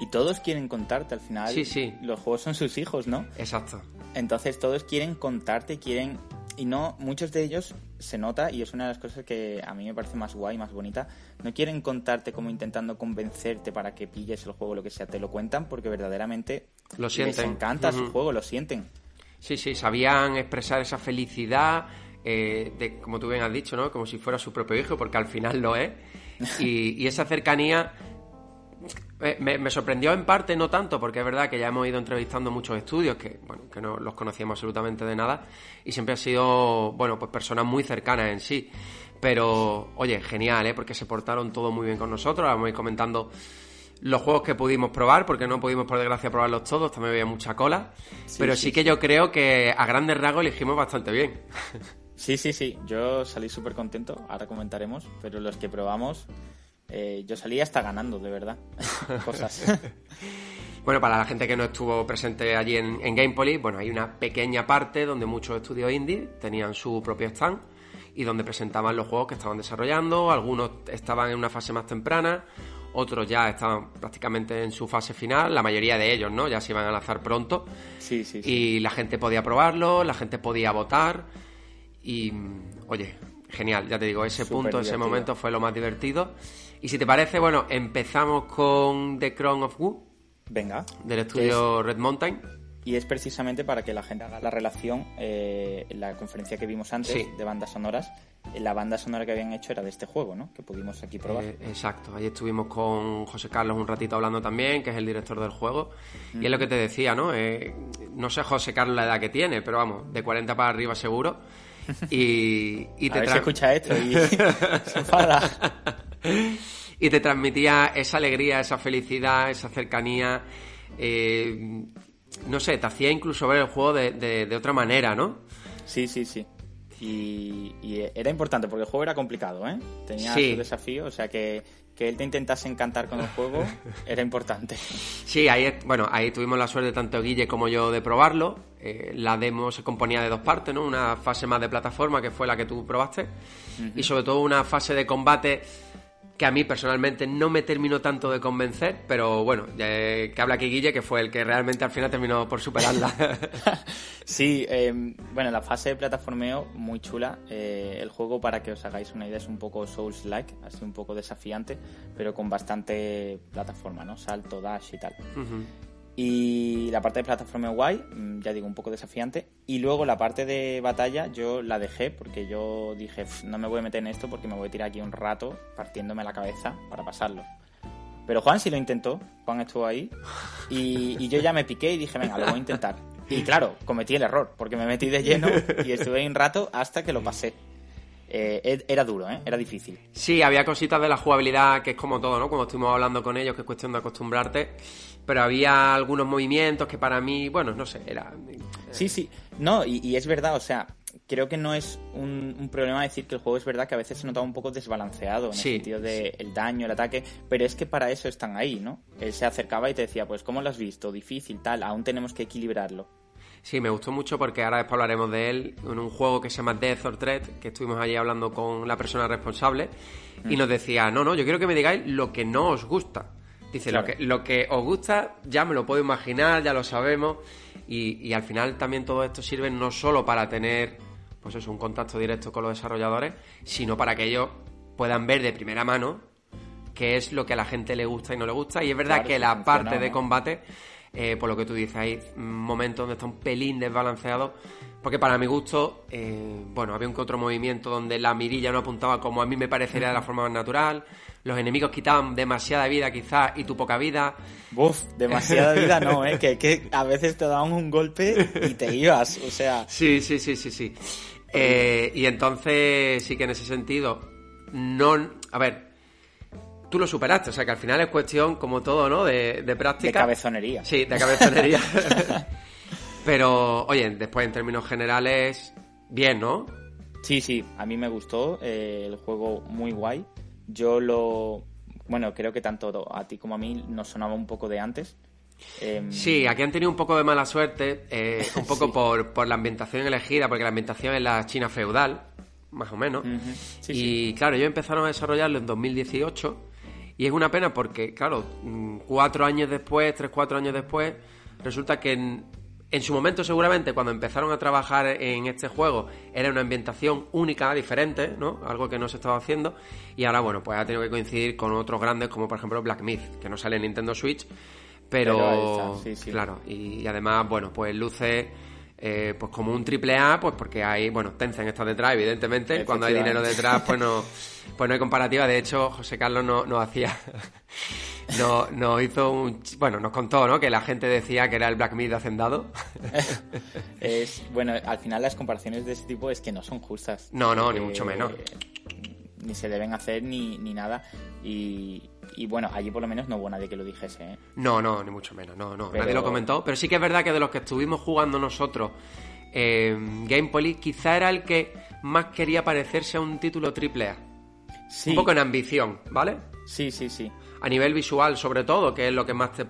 Y todos quieren contarte al final. Sí, sí. Los juegos son sus hijos, ¿no? Exacto. Entonces todos quieren contarte, quieren... Y no, muchos de ellos se nota, y es una de las cosas que a mí me parece más guay, más bonita, no quieren contarte como intentando convencerte para que pilles el juego, lo que sea, te lo cuentan porque verdaderamente lo sienten. les encanta su juego, lo sienten. Sí, sí, sabían expresar esa felicidad, eh, de, como tú bien has dicho, ¿no? Como si fuera su propio hijo, porque al final lo es. Y, esa cercanía me, sorprendió en parte, no tanto, porque es verdad que ya hemos ido entrevistando muchos estudios que, bueno, que no los conocíamos absolutamente de nada y siempre han sido, bueno, pues personas muy cercanas en sí. Pero, oye, genial, ¿eh? Porque se portaron todo muy bien con nosotros. Vamos a ir comentando los juegos que pudimos probar, porque no pudimos, por desgracia, probarlos todos. También había mucha cola. pero sí, que yo creo que a grandes rasgos elegimos bastante bien. Sí, sí, sí. Yo salí súper contento. Ahora comentaremos. Pero los que probamos eh, yo salía hasta ganando, de verdad. [laughs] Cosas. [laughs] Bueno, para la gente que no estuvo presente allí en, en Gamepolis, bueno, hay una pequeña parte donde muchos estudios indie tenían su propio stand y donde presentaban los juegos que estaban desarrollando. Algunos estaban en una fase más temprana, otros ya estaban prácticamente en su fase final, la mayoría de ellos, ¿no? Ya se iban a lanzar pronto. Sí, sí, sí. Y la gente podía probarlo, la gente podía votar y, oye, genial, ya te digo, ese punto, ese momento fue lo más divertido. Y si te parece, bueno, empezamos con The Crown of Wu. Venga. Del estudio Red Mountain. Y es precisamente para que la gente haga la relación, eh, en la conferencia que vimos antes de bandas sonoras, la banda sonora que habían hecho era de este juego, ¿no? Que pudimos aquí probar. Eh, exacto, ahí estuvimos con José Carlos un ratito hablando también, que es el director del juego. Y es lo que te decía, ¿no? Eh, no sé José Carlos la edad que tiene, pero vamos, de 40 para arriba seguro. Y, y [laughs] te A escucha esto y [laughs] [laughs] se enfada. y te transmitía esa alegría, esa felicidad, esa cercanía. Eh, no sé, te hacía incluso ver el juego de, de, otra manera, ¿no? Sí, sí, sí. Y, era importante porque el juego era complicado, ¿eh? Tenía su desafío, o sea que, que él te intentase encantar con el juego [laughs] era importante. Sí, ahí, bueno, ahí tuvimos la suerte tanto Guille como yo de probarlo. Eh, la demo se componía de dos partes, ¿no? Una fase más de plataforma, que fue la que tú probaste, y sobre todo una fase de combate que a mí personalmente no me terminó tanto de convencer, pero bueno, que habla aquí Guille, que fue el que realmente al final terminó por superarla. [laughs] sí, em, bueno, la fase de plataformeo muy chula. Eh, el juego, para que os hagáis una idea, es un poco Souls-like, así un poco desafiante, pero con bastante plataforma, ¿no? Salto, dash y tal. Y la parte de plataforma guay, mm, ya digo, un poco desafiante. Y luego la parte de batalla yo la dejé porque yo dije, no me voy a meter en esto porque me voy a tirar aquí un rato partiéndome la cabeza para pasarlo. Pero Juan sí lo intentó, Juan estuvo ahí y, yo ya me piqué y dije, venga, lo voy a intentar. Y claro, cometí el error porque me metí de lleno y estuve ahí un rato hasta que lo pasé. Eh, era duro, ¿eh? era difícil. Sí, había cositas de la jugabilidad que es como todo, ¿no? Como estuvimos hablando con ellos, que es cuestión de acostumbrarte pero había algunos movimientos que para mí, bueno, no sé, era... Eh, sí, sí, no, y, es verdad, o sea, creo que no es un, problema decir que el juego es verdad que a veces se notaba un poco desbalanceado en el sentido del el daño, el ataque, pero es que para eso están ahí, ¿no? Él se acercaba y te decía, pues, ¿cómo lo has visto? Difícil, tal, aún tenemos que equilibrarlo. Sí, me gustó mucho porque ahora después hablaremos de él en un juego que se llama Death or Threat, que estuvimos allí hablando con la persona responsable y mm. nos decía, no, no, yo quiero que me digáis lo que no os gusta. Dice, lo, que, lo que os gusta ya me lo puedo imaginar, ya lo sabemos. Y, al final también todo esto sirve no solo para tener pues eso, un contacto directo con los desarrolladores, sino para que ellos puedan ver de primera mano qué es lo que a la gente le gusta y no le gusta. Y es verdad que la parte de combate, eh, por lo que tú dices, hay momentos donde está un pelín desbalanceado. Porque para mi gusto, eh, bueno, había un contramovimiento donde la mirilla no apuntaba como a mí me parecería de la forma más natural los enemigos quitaban demasiada vida quizás y tu poca vida. Buf, demasiada [laughs] vida no, ¿eh? Que, a veces te daban un golpe y te ibas, o sea... Sí, sí, sí, sí, sí. Eh, y entonces sí que en ese sentido, no... A ver, tú lo superaste, o sea que al final es cuestión, como todo, ¿no? De, de práctica. De cabezonería. Sí, de cabezonería. [laughs] Pero, oye, después en términos generales, bien, ¿no? Sí, sí, a mí me gustó, eh, el juego muy guay. Yo lo. Bueno, creo que tanto a ti como a mí nos sonaba un poco de antes. Em, sí, aquí han tenido un poco de mala suerte, eh, un [laughs] poco por, por, la ambientación elegida, porque la ambientación es la China feudal, más o menos. y claro, ellos empezaron a desarrollarlo en 2018 y es una pena porque, claro, mm, cuatro años después, tres, cuatro años después, resulta que en, su momento, seguramente, cuando empezaron a trabajar en este juego, era una ambientación única, diferente, ¿no? Algo que no se estaba haciendo. Y ahora, bueno, pues ha tenido que coincidir con otros grandes, como por ejemplo Black Myth, que no sale en Nintendo Switch. Pero, claro, y, además, bueno, pues luce eh, pues como un triple A, pues porque hay, bueno, Tencent está detrás, evidentemente, cuando hay dinero detrás, pues no, [laughs] pues no hay comparativa. De hecho, José Carlos nos no hacía, [laughs] no, nos hizo un, bueno, nos contó, ¿no? Que la gente decía que era el Black Myth hacendado. [laughs] es, bueno, al final las comparaciones de ese tipo es que no son justas. No, no, ni mucho menos. Ni se deben hacer ni, ni nada. Y, y bueno, allí por lo menos no hubo nadie que lo dijese. ¿eh? No, no, ni mucho menos, no, no. Nadie lo comentó. Pero sí que es verdad que de los que estuvimos jugando nosotros, eh, Game Police quizá era el que más quería parecerse a un título triple A. Sí. Un poco en ambición, ¿vale? Sí, sí, sí. A nivel visual, sobre todo, que es lo que más te.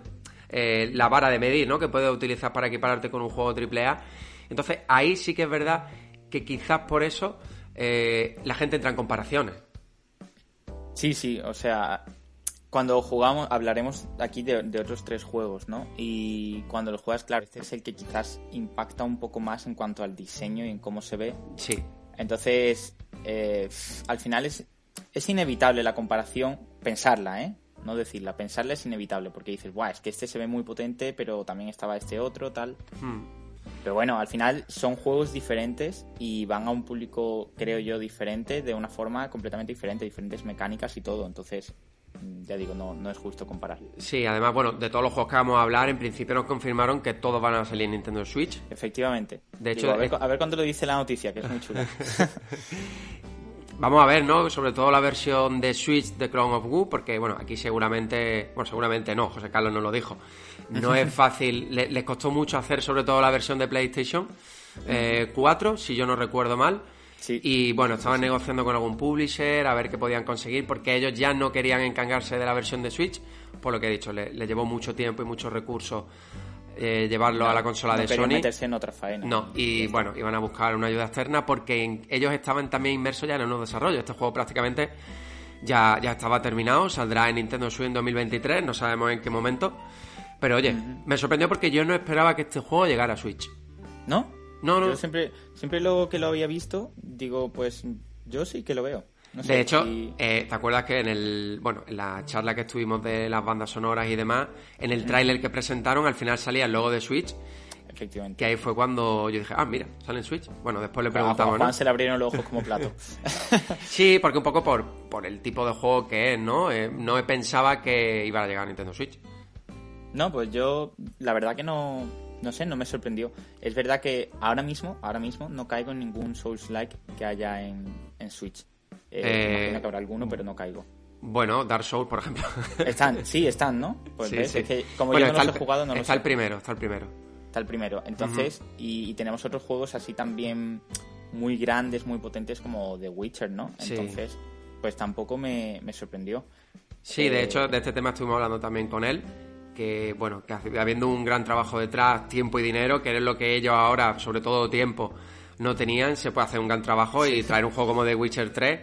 Eh, la vara de medir, ¿no? Que puedes utilizar para equipararte con un juego triple A. Entonces, ahí sí que es verdad que quizás por eso eh, la gente entra en comparaciones. Sí, sí, o sea, cuando jugamos, hablaremos aquí de, otros tres juegos, ¿no? Y cuando los juegas, claro, este es el que quizás impacta un poco más en cuanto al diseño y en cómo se ve. Sí. Entonces, eh, al final es, es inevitable la comparación, pensarla, ¿eh? No decirla, pensarla es inevitable, porque dices, guau, es que este se ve muy potente, pero también estaba este otro, tal. Hmm. Pero bueno, al final son juegos diferentes y van a un público, creo yo, diferente, de una forma completamente diferente, diferentes mecánicas y todo. Entonces, Mm, ya digo, no, no es justo comparar. Sí, además, bueno, de todos los juegos que vamos a hablar, en principio nos confirmaron que todos van a salir en Nintendo Switch. Efectivamente. De hecho, a, ver, a, ver, cuándo lo dice la noticia, que es muy chula. [laughs] [laughs] vamos a ver, ¿no? Sobre todo la versión de Switch de Crown of Goo, porque, bueno, aquí seguramente, bueno, seguramente no, José Carlos no lo dijo. No es [laughs] fácil, les costó mucho hacer sobre todo la versión de PlayStation 4, eh, si yo no recuerdo mal. Y bueno, estaban negociando con algún publisher a ver qué podían conseguir porque ellos ya no querían encargarse de la versión de Switch, por lo que he dicho, le, llevó mucho tiempo y muchos recursos eh, llevarlo a la consola de Sony. meterse en otra faena. No, y bueno, iban a buscar una ayuda externa porque ellos estaban también inmersos ya en un desarrollo. Este juego prácticamente ya, ya estaba terminado, saldrá en Nintendo Switch en 2023, no sabemos en qué momento. Pero oye, me sorprendió porque yo no esperaba que este juego llegara a Switch. ¿No? No, no. Yo siempre, siempre lo que lo había visto, digo, pues yo sí que lo veo. De hecho, eh, ¿te acuerdas que en el bueno en la charla que estuvimos de las bandas sonoras y demás, en el tráiler que presentaron, al final salía el logo de Switch? Efectivamente. Que ahí fue cuando yo dije, ah, mira, sale en Switch. Bueno, después le preguntamos, a Juan, se le abrieron los ojos como plato. [laughs] [laughs] sí, porque un poco por, por el tipo de juego que es, ¿no? Eh, no pensaba que iba a llegar a Nintendo Switch. No, pues yo, la verdad que no, no sé, no me sorprendió. Es verdad que ahora mismo, ahora mismo no caigo en ningún Souls-like que haya en, Switch. Eh, eh, imagino que habrá alguno, pero no caigo. Bueno, Dark Souls, por ejemplo. [laughs] Están, sí, están, ¿no? Pues ves, Es que como yo no los he jugado, no lo sé. Está el primero, está el primero. Está el primero. Entonces, y, tenemos otros juegos así también muy grandes, muy potentes como The Witcher, ¿no? Entonces, pues tampoco me, sorprendió. Sí, de eh, hecho, de este tema estuvimos hablando también con él que bueno, que habiendo un gran trabajo detrás, tiempo y dinero, que es lo que ellos ahora, sobre todo tiempo, no tenían, se puede hacer un gran trabajo y traer un juego como The Witcher 3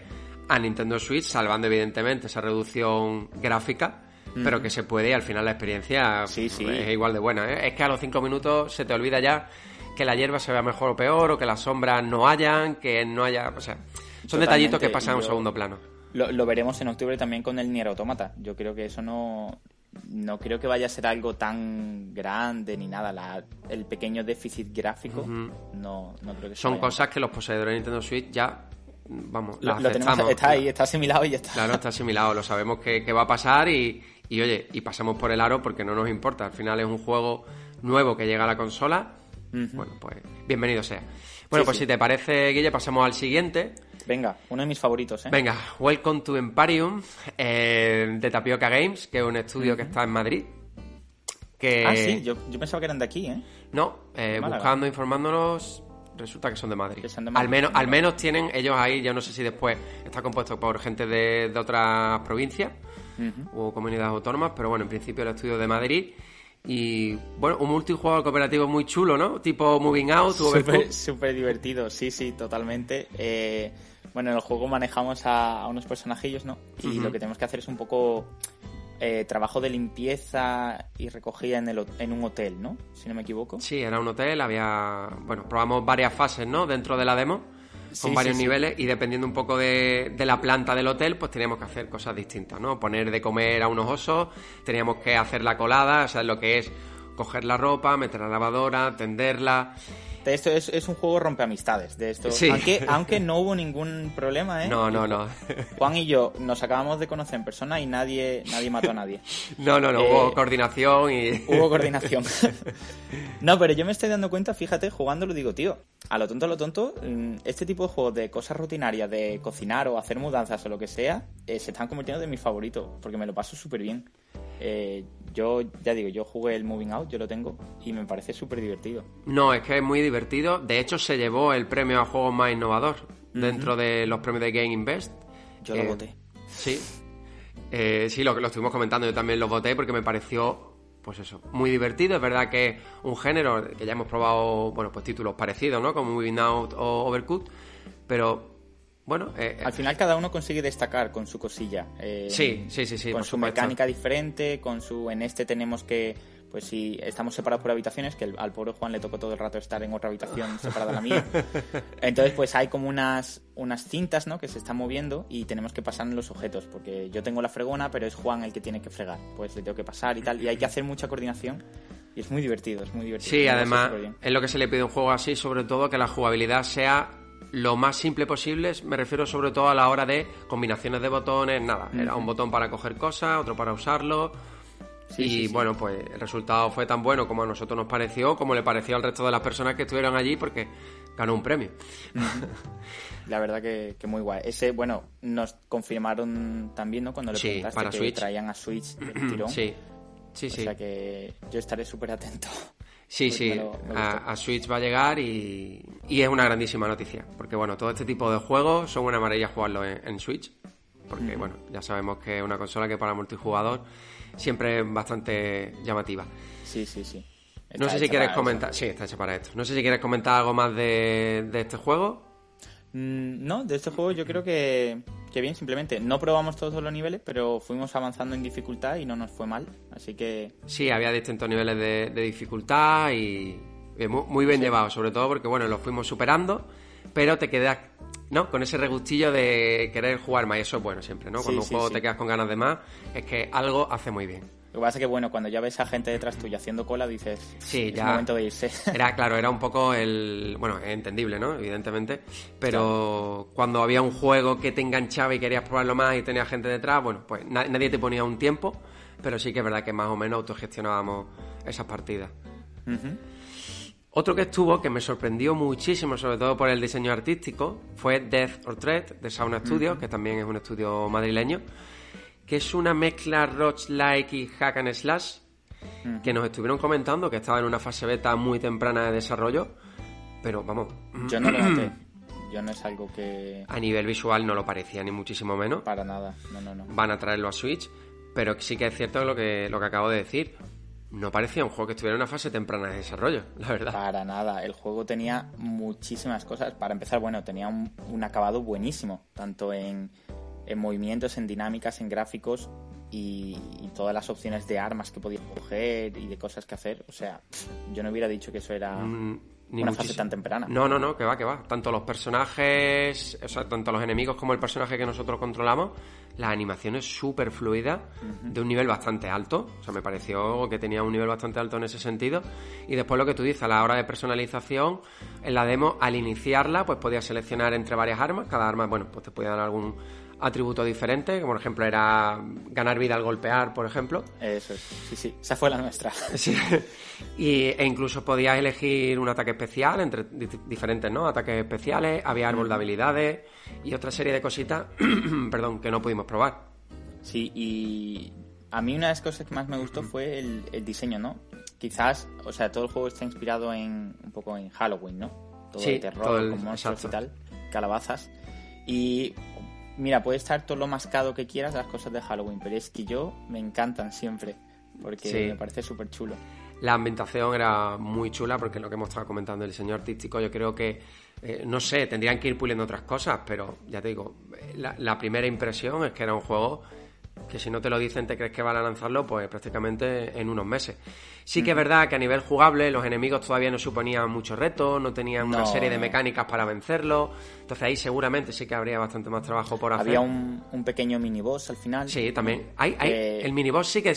a Nintendo Switch, salvando evidentemente esa reducción gráfica, pero que se puede y al final la experiencia es igual de buena. ¿eh? Es que a los 5 minutos se te olvida ya que la hierba se vea mejor o peor, o que las sombras no hayan, que no haya... O sea, son detallitos que pasan a un segundo plano. Lo, lo, veremos en octubre también con el Nier Automata. Yo creo que eso no, no creo que vaya a ser algo tan grande ni nada. La, el pequeño déficit gráfico no, no creo que Son cosas que los poseedores de Nintendo Switch ya vamos, lo, tenemos, está ahí, está asimilado y ya está. Claro, está asimilado, lo sabemos que, va a pasar y, y, oye, y pasamos por el aro porque no nos importa. Al final es un juego nuevo que llega a la consola. Bueno, pues bienvenido sea. Bueno, pues si te parece, Guille, pasamos al siguiente. Venga, uno de mis favoritos, ¿eh? Venga, Welcome to Emparium, eh, de Tapioca Games, que es un estudio que está en Madrid. Que... Ah, sí, yo, pensaba que eran de aquí, ¿eh? No, eh, buscando, informándonos, resulta que son de Madrid. Al menos, al menos tienen ellos ahí, yo no sé si después está compuesto por gente de, otras provincias o comunidades autónomas, pero bueno, en principio el estudio de Madrid. Y bueno, un multijugador cooperativo muy chulo, ¿no? Tipo Moving Out, Súper divertido, sí, sí, totalmente. Eh, bueno, en el juego manejamos a, unos personajillos, ¿no? Y lo que tenemos que hacer es un poco eh, trabajo de limpieza y recogida en, el, en un hotel, ¿no? Si no me equivoco. Sí, era un hotel, había... Bueno, probamos varias fases, ¿no? Dentro de la demo, con varios niveles, y dependiendo un poco de, de, la planta del hotel, pues teníamos que hacer cosas distintas, ¿no? Poner de comer a unos osos, teníamos que hacer la colada, o sea, lo que es coger la ropa, meter la lavadora, tenderla esto es, un juego rompe amistades. De esto, aunque, [laughs] aunque no hubo ningún problema, ¿eh? No, no, no. [laughs] Juan y yo nos acabamos de conocer en persona y nadie, nadie mató a nadie. [laughs] No, no, no, hubo eh, coordinación y. Hubo coordinación. no, pero yo me estoy dando cuenta, fíjate, jugando lo digo, tío, a lo tonto, a lo tonto, mm, este tipo de juegos de cosas rutinarias, de cocinar o hacer mudanzas o lo que sea, eh, se están convirtiendo de mis favoritos, porque me lo paso súper bien. Eh, yo, ya digo, yo jugué el Moving Out, yo lo tengo, y me parece súper divertido. No, es que es muy divertido. De hecho, se llevó el premio a juego más innovador dentro de los premios de Game Invest. Yo lo voté. Sí. Eh, sí, lo, lo estuvimos comentando, yo también lo voté porque me pareció pues eso, muy divertido. Es verdad que un género que ya hemos probado, bueno, pues títulos parecidos, ¿no? Como Moving Out o Overcooked, pero bueno, eh, al final cada uno consigue destacar con su cosilla. Eh, sí, sí, sí, sí. Con su mecánica diferente, con su. En este tenemos que. Pues si estamos separados por habitaciones, que al pobre Juan le tocó todo el rato estar en otra habitación [laughs] separada de la mía. Entonces, pues hay como unas, unas cintas, ¿no? Que se están moviendo y tenemos que pasar en los objetos. Porque yo tengo la fregona, pero es Juan el que tiene que fregar. Pues le tengo que pasar y tal. Y hay que hacer mucha coordinación. Y es muy divertido, es muy divertido. Sí, además, es lo que se le pide a un juego así, sobre todo que la jugabilidad sea lo más simple posible, me refiero sobre todo a la hora de combinaciones de botones, nada, era un botón para coger cosas, otro para usarlo. y bueno, pues el resultado fue tan bueno como a nosotros nos pareció, como le pareció al resto de las personas que estuvieron allí, porque ganó un premio. La verdad que, muy guay. Ese, bueno, nos confirmaron también, ¿no? Cuando le preguntaste que traían a Switch el [clears throat] tirón. Sí, sí, sí. O sea que yo estaré súper atento. Sí, sí, a, Switch va a llegar y, es una grandísima noticia, porque bueno, todo este tipo de juegos son una maravilla jugarlo en, Switch, porque bueno, ya sabemos que es una consola que para multijugador siempre es bastante llamativa. Sí, sí, sí. no sé si quieres comentar, sí, está hecha para esto. No sé si quieres comentar algo más de, de este juego. Mm, no, de este juego yo creo que, que, bien, simplemente no probamos todos los niveles, pero fuimos avanzando en dificultad y no nos fue mal, así que... Sí, había distintos niveles de, dificultad y muy, bien llevado, sobre todo porque, bueno, los fuimos superando, pero te quedas, ¿no? Con ese regustillo de querer jugar más y eso es bueno siempre, ¿no? Cuando un juego te quedas con ganas de más, es que algo hace muy bien. Lo que pasa es que, bueno, cuando ya ves a gente detrás tuya haciendo cola, dices, sí, ya es momento de irse. [laughs] Era, claro, era un poco el... Bueno, es entendible, ¿no? Evidentemente. Pero cuando había un juego que te enganchaba y querías probarlo más y tenía gente detrás, bueno, pues nadie te ponía un tiempo, pero sí que es verdad que más o menos autogestionábamos esas partidas. Otro que estuvo, que me sorprendió muchísimo, sobre todo por el diseño artístico, fue Death or Threat de Sauna Studios, que también es un estudio madrileño que es una mezcla roguelike y hack and slash, que nos estuvieron comentando que estaba en una fase beta muy temprana de desarrollo, pero vamos... Yo no lo noté. Yo no es algo que... A nivel visual no lo parecía, ni muchísimo menos. Para nada, no, no, no. Van a traerlo a Switch, pero sí que es cierto lo que, lo que acabo de decir. No parecía un juego que estuviera en una fase temprana de desarrollo, la verdad. Para nada, el juego tenía muchísimas cosas. Para empezar, bueno, tenía un acabado buenísimo, tanto en, en movimientos, en dinámicas, en gráficos y, todas las opciones de armas que podías coger y de cosas que hacer. O sea, yo no hubiera dicho que eso era mm, una fase tan temprana. No, no, no, que va, que va. Tanto los personajes, o sea, tanto los enemigos como el personaje que nosotros controlamos, la animación es súper fluida, de un nivel bastante alto. O sea, me pareció que tenía un nivel bastante alto en ese sentido. Y después lo que tú dices, a la hora de personalización, en la demo, al iniciarla, pues podías seleccionar entre varias armas. Cada arma, bueno, pues te podía dar algún atributo diferente, como por ejemplo era ganar vida al golpear, por ejemplo. Eso es, sí, sí, esa fue la nuestra. [laughs] Sí. Y, e incluso podías elegir un ataque especial entre diferentes ¿no? ataques especiales, había árbol de habilidades y otra serie de cositas, [clears throat] perdón, que no pudimos probar. Sí, y a mí una de las cosas que más me gustó fue el, diseño, ¿no? Quizás, o sea, todo el juego está inspirado en un poco en Halloween, ¿no? Todo el terror, con monstruos y tal, calabazas. Y Mira, puede estar todo lo mascado que quieras las cosas de Halloween, pero es que yo me encantan siempre, porque me parece súper chulo. La ambientación era muy chula, porque lo que hemos estado comentando, el diseño artístico, yo creo que, eh, no sé, tendrían que ir puliendo otras cosas, pero ya te digo, la, primera impresión es que era un juego que si no te lo dicen te crees que van a lanzarlo pues prácticamente en unos meses. Sí que es verdad que a nivel jugable los enemigos todavía no suponían muchos retos, no tenían una serie de mecánicas para vencerlo, entonces ahí seguramente sí que habría bastante más trabajo por hacer. Había un, un pequeño miniboss al final. Sí, también. Hay, hay, El miniboss sí que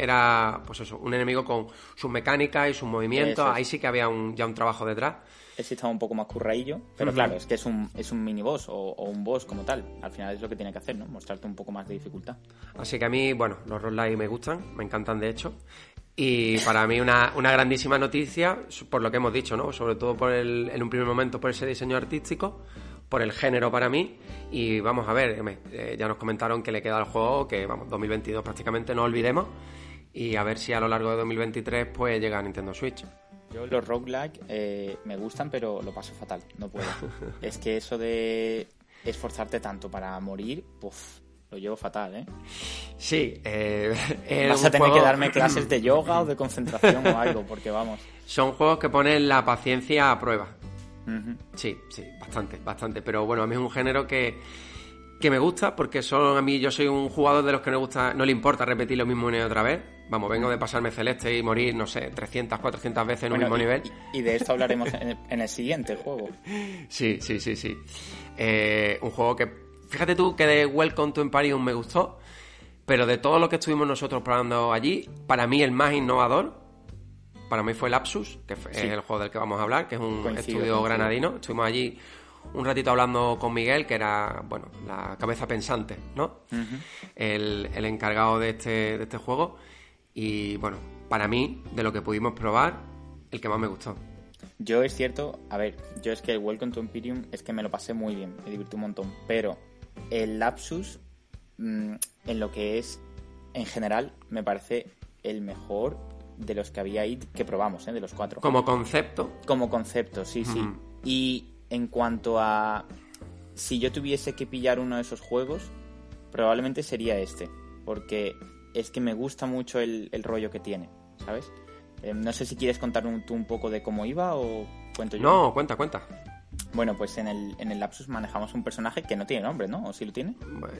era, pues eso, un enemigo con sus mecánicas y sus movimientos, ahí sí que había un, ya un trabajo detrás sí estaba un poco más curraillo, pero claro, es que es un, es un mini boss o, un boss como tal. Al final es lo que tiene que hacer, ¿no? Mostrarte un poco más de dificultad. Así que a mí, bueno, los roguelike me gustan, me encantan de hecho. Y para mí una, una grandísima noticia, por lo que hemos dicho, ¿no? Sobre todo por el, en un primer momento por ese diseño artístico, por el género para mí. Y vamos a ver, eh, ya nos comentaron que le queda al juego, que vamos, 2022 prácticamente, no olvidemos. Y a ver si a lo largo de 2023 pues llega a Nintendo Switch. Yo los roguelike eh, me gustan, pero lo paso fatal. No puedo. [laughs] es que eso de esforzarte tanto para morir, puff, lo llevo fatal, ¿eh? Sí. Eh, [laughs] Vas a tener que darme clases de yoga o de concentración o algo, porque vamos. Son juegos que ponen la paciencia a prueba. Sí, sí, bastante, bastante. Pero bueno, a mí es un género que que me gusta porque son a mí yo soy un jugador de los que no gusta no le importa repetir lo mismo una y otra vez vamos vengo de pasarme celeste y morir no sé 300 400 veces en un mismo nivel. y, de esto hablaremos en, el, siguiente juego. [laughs] Sí sí sí sí. Eh, un juego que fíjate tú que de Welcome to Emparium me gustó pero de todo lo que estuvimos nosotros probando allí para mí el más innovador para mí fue Lapsus que es el juego del que vamos a hablar que es un estudio granadino. Estuvimos allí un ratito hablando con Miguel, que era, bueno, la cabeza pensante, ¿no? el, encargado de este, de este juego. Y bueno, para mí, de lo que pudimos probar, el que más me gustó. Yo es cierto, a ver, yo es que el Welcome to Imperium es que me lo pasé muy bien, me divertí un montón, pero el Lapsus, mm, en lo que es, en general, me parece el mejor de los que había ahí que probamos, ¿eh? de los cuatro. Como concepto. Como concepto, sí, sí. Y en cuanto a si yo tuviese que pillar uno de esos juegos, probablemente sería este, porque es que me gusta mucho el, rollo que tiene, ¿sabes? Eh, no sé si quieres contar tú un poco de cómo iba o cuento yo. No, cuenta, cuenta. Bueno, pues en el, en el Lapsus manejamos un personaje que no tiene nombre, ¿no? ¿O si lo tiene?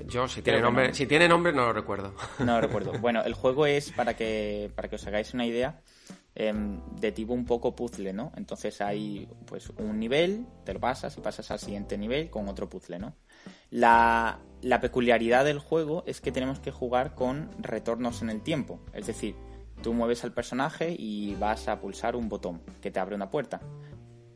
Yo, si tiene nombre, si tiene nombre no lo recuerdo. No lo [laughs] recuerdo. Bueno, el juego es, para que, para que os hagáis una idea, Em, de tipo un poco puzzle, ¿no? Entonces hay pues un nivel, te lo pasas y pasas al siguiente nivel con otro puzzle, ¿no? La, la peculiaridad del juego es que tenemos que jugar con retornos en el tiempo, es decir, tú mueves al personaje y vas a pulsar un botón que te abre una puerta.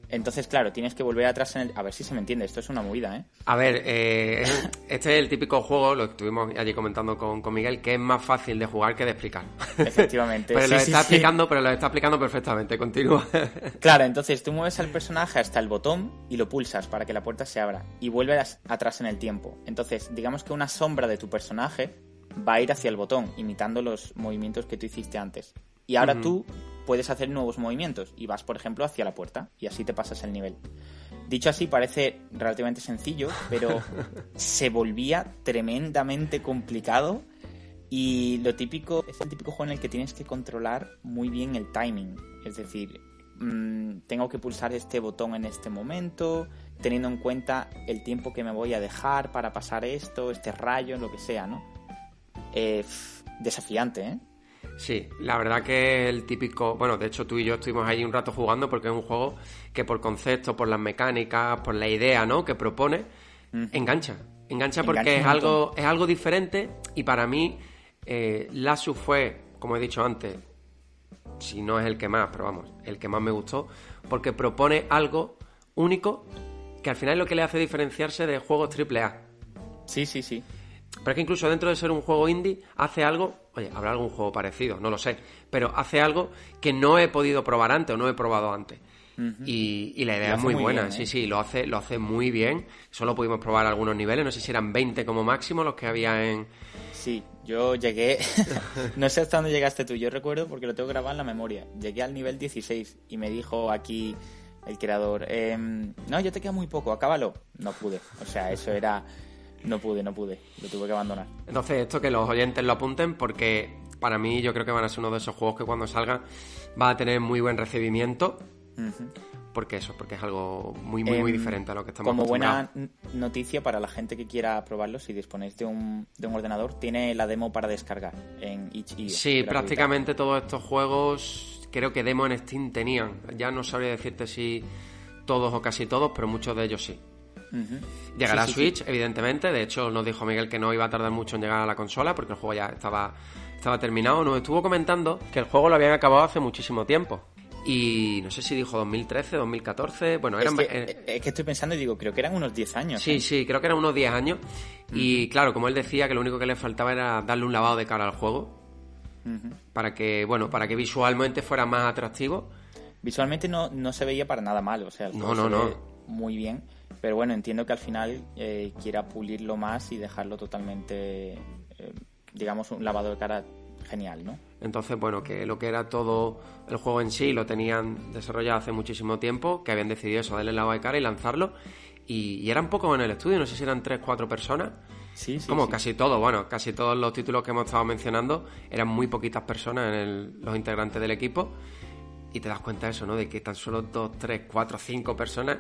Entonces, claro, tienes que volver atrás en el... A ver si se me entiende, esto es una movida, ¿eh? A ver, eh, este es el típico juego, lo estuvimos allí comentando con, Miguel, que es más fácil de jugar que de explicar. Efectivamente. [laughs] pero lo está explicando, pero lo está explicando perfectamente, continúa. [laughs] claro, entonces tú mueves al personaje hasta el botón y lo pulsas para que la puerta se abra y vuelves atrás en el tiempo. Entonces, digamos que una sombra de tu personaje va a ir hacia el botón, imitando los movimientos que tú hiciste antes. Y ahora tú puedes hacer nuevos movimientos y vas, por ejemplo, hacia la puerta y así te pasas el nivel. Dicho así, parece relativamente sencillo, pero [laughs] se volvía tremendamente complicado y lo típico es el típico juego en el que tienes que controlar muy bien el timing. Es decir, mm, tengo que pulsar este botón en este momento, teniendo en cuenta el tiempo que me voy a dejar para pasar esto, este rayo, lo que sea, ¿no? Eh, desafiante, ¿eh? Sí, la verdad que el típico, bueno, de hecho tú y yo estuvimos ahí un rato jugando porque es un juego que por concepto, por las mecánicas, por la idea, ¿no? Que propone, engancha, engancha porque es algo, es algo diferente y para mí eh, Lasu fue, como he dicho antes, si no es el que más, pero vamos, el que más me gustó, porque propone algo único que al final es lo que le hace diferenciarse de juegos AAA. Sí, sí, sí. Pero es que incluso dentro de ser un juego indie, hace algo, oye, habrá algún juego parecido, no lo sé, pero hace algo que no he podido probar antes o no he probado antes. y, la idea es muy, buena, sí, ¿eh? sí, lo hace, lo hace muy bien. Solo pudimos probar algunos niveles, no sé si eran 20 como máximo los que había en... Sí, yo llegué, [laughs] no sé hasta dónde llegaste tú, yo recuerdo porque lo tengo grabado en la memoria. Llegué al nivel 16 y me dijo aquí el creador, em, no, yo te queda muy poco, acábalo. No pude, o sea, eso era no pude, no pude. Lo tuve que abandonar. Entonces, esto que los oyentes lo apunten porque para mí yo creo que van a ser uno de esos juegos que cuando salga va a tener muy buen recibimiento. porque eso, porque es algo muy, muy, muy em, diferente a lo que estamos Como buena noticia para la gente que quiera probarlo, si disponéis de un, de un ordenador, tiene la demo para descargar en itch.io. Sí, prácticamente todos estos juegos, creo que demo en Steam tenían. Ya no sabría decirte si todos o casi todos, pero muchos de ellos sí. Llegará a Switch, evidentemente. De hecho, nos dijo Miguel que no iba a tardar mucho en llegar a la consola porque el juego ya estaba, estaba terminado. Nos estuvo comentando que el juego lo habían acabado hace muchísimo tiempo y no sé si dijo 2013, 2014, bueno, eran... Es que, eh, es que estoy pensando y digo, creo que eran unos 10 años. Sí, sí, creo que eran unos 10 años. Y claro, como él decía, que lo único que le faltaba era darle un lavado de cara al juego. Para que, bueno, para que visualmente fuera más atractivo. Visualmente no, no se veía para nada mal, o sea, no, no, no. muy bien. Pero bueno, entiendo que al final eh, quiera pulirlo más y dejarlo totalmente, eh, digamos, un lavado de cara genial, ¿no? Entonces, bueno, que lo que era todo el juego en sí lo tenían desarrollado hace muchísimo tiempo, que habían decidido eso, darle la de cara y lanzarlo. Y, eran pocos en el estudio, no sé si eran 3, 4 personas. Sí, sí. Como casi todo, bueno, casi todos los títulos que hemos estado mencionando eran muy poquitas personas en los integrantes del equipo. Y te das cuenta de eso, ¿no? De que tan solo 2, 3, 4, 5 personas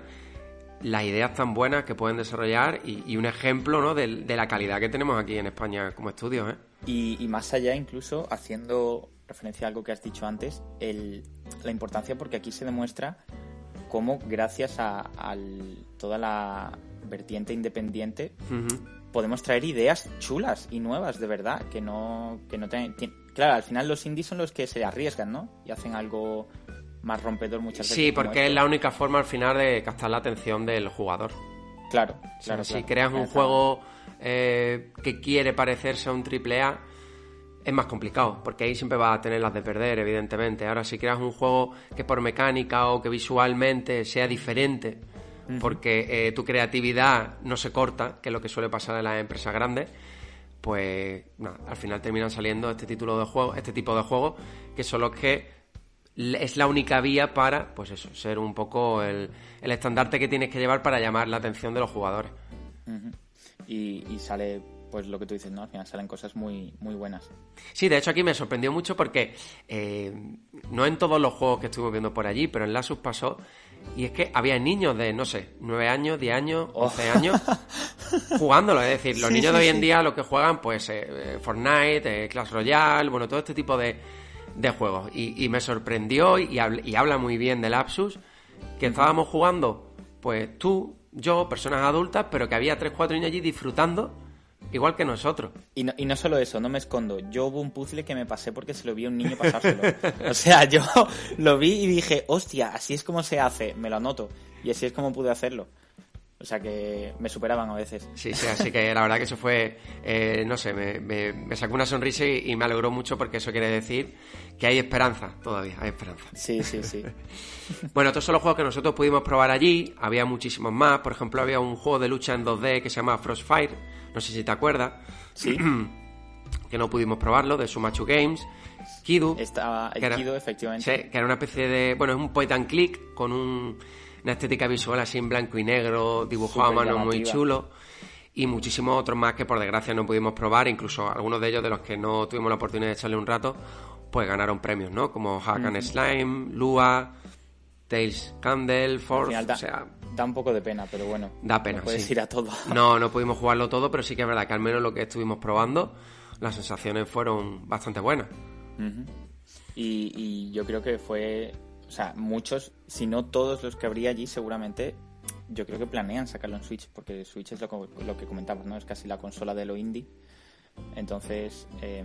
las ideas tan buenas que pueden desarrollar y, un ejemplo ¿no? de, la calidad que tenemos aquí en España como estudios. ¿eh? Y, más allá, incluso haciendo referencia a algo que has dicho antes, la importancia porque aquí se demuestra cómo gracias a, toda la vertiente independiente podemos traer ideas chulas y nuevas de verdad que no que no claro al final los indies son los que se arriesgan no y hacen algo más rompedor muchas veces. Sí, porque es la única forma al final de captar la atención del jugador. Claro, claro. si creas un juego eh, que quiere parecerse a un triple A, es más complicado, porque ahí siempre va a tener las de perder, evidentemente. Ahora, si creas un juego que por mecánica o que visualmente sea diferente, porque eh, tu creatividad no se corta, que es lo que suele pasar en las empresas grandes, pues al final terminan saliendo este título de juego, este tipo de juegos, que son los que es la única vía para, pues eso, ser un poco el, estandarte que tienes que llevar para llamar la atención de los jugadores. y, sale, pues lo que tú dices, ¿no? Al final salen cosas muy, muy buenas. Sí, de hecho aquí me sorprendió mucho porque eh, no en todos los juegos que estuvimos viendo por allí, pero en Lasus pasó y es que había niños de, no sé, 9 años, 10 años, 11 años [laughs] jugándolo. Es decir, los niños de hoy en día lo que juegan, pues eh, eh, Fortnite, Clash Royale, bueno, todo este tipo de, de juegos. Y, me sorprendió y, y, habla muy bien del Lapsus que estábamos jugando, pues tú, yo, personas adultas, pero que había 3-4 niños allí disfrutando igual que nosotros. Y no, y no solo eso, no me escondo. Yo hubo un puzzle que me pasé porque se lo vi a un niño pasárselo. [laughs] o sea, yo lo vi y dije, hostia, así es como se hace, me lo anoto. Y así es como pude hacerlo. O sea que me superaban a veces. Sí, sí, así que la verdad que eso fue, eh, no sé, me, me, sacó una sonrisa y, me alegró mucho porque eso quiere decir que hay esperanza todavía, hay esperanza. Sí, sí, sí. [laughs] bueno, estos son los juegos que nosotros pudimos probar allí, había muchísimos más. Por ejemplo, había un juego de lucha en 2D que se llama Frostfire, no sé si te acuerdas. Sí. [clears throat] que no pudimos probarlo, de Sumachu Games. Kidu. Estaba el Kidu, efectivamente. Sí, que era una especie de. Bueno, es un point and click con un una estética visual así en blanco y negro, dibujado a mano muy chulo y muchísimos otros más que por desgracia no pudimos probar, incluso algunos de ellos de los que no tuvimos la oportunidad de echarle un rato, pues ganaron premios, ¿no? Como Hack and Slime, Lua, Tales Candle, Force, o sea... Da un poco de pena, pero bueno. Da pena, no puedes ir a todo. [laughs] No, no pudimos jugarlo todo, pero sí que es verdad que al menos lo que estuvimos probando, las sensaciones fueron bastante buenas. y, y yo creo que fue sea, muchos, si no todos los que habría allí, seguramente yo creo que planean sacarlo en Switch, porque Switch es lo, lo que comentamos, ¿no? Es casi la consola de lo indie. Entonces, eh,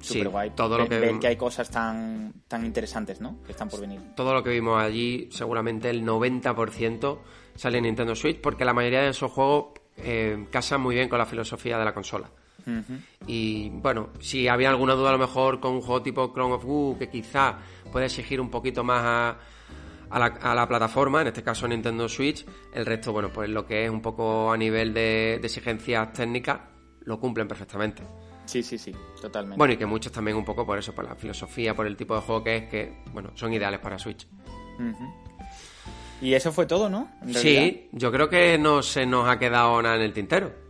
super guay. Todo lo que... Ver que hay cosas tan, tan interesantes, ¿no? Que están por venir. Todo lo que vimos allí, seguramente el 90% sale en Nintendo Switch, porque la mayoría de esos juegos eh, casan muy bien con la filosofía de la consola. Y bueno, si había alguna duda a lo mejor con un juego tipo Clone of Goo, que quizá puede exigir un poquito más a, la, plataforma, en este caso Nintendo Switch, el resto, bueno, pues lo que es un poco a nivel de, exigencias técnicas, lo cumplen perfectamente. Sí, sí, sí, totalmente. Bueno, y que muchos también un poco por eso, por la filosofía, por el tipo de juego que es, que, bueno, son ideales para Switch. Y eso fue todo, ¿no? Sí, yo creo que no se nos ha quedado nada en el tintero.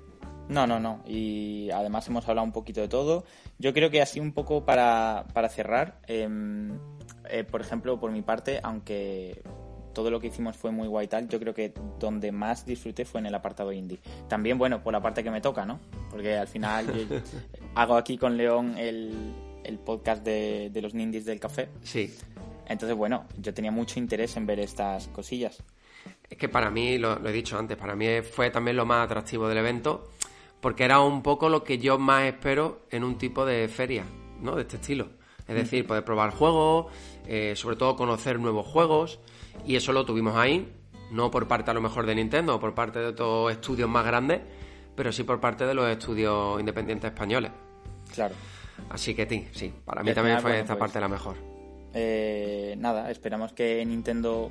No, no, no. Y además hemos hablado un poquito de todo. Yo creo que así un poco para, para cerrar, em, eh, por ejemplo, por mi parte, aunque todo lo que hicimos fue muy guay tal, yo creo que donde más disfruté fue en el apartado indie. También, bueno, por la parte que me toca, ¿no? Porque al final [laughs] hago aquí con León el, el podcast de, de los nindies del café. Sí. Entonces, bueno, yo tenía mucho interés en ver estas cosillas. Es que para mí, lo, he dicho antes, para mí fue también lo más atractivo del evento, porque era un poco lo que yo más espero en un tipo de feria, ¿no? De este estilo. Es decir, poder probar juegos, eh, sobre todo conocer nuevos juegos, y eso lo tuvimos ahí, no por parte a lo mejor de Nintendo o por parte de otros estudios más grandes, pero sí por parte de los estudios independientes españoles. Claro. Así que sí, sí, para mí también fue esta pues, parte la mejor. Eh, nada, esperamos que Nintendo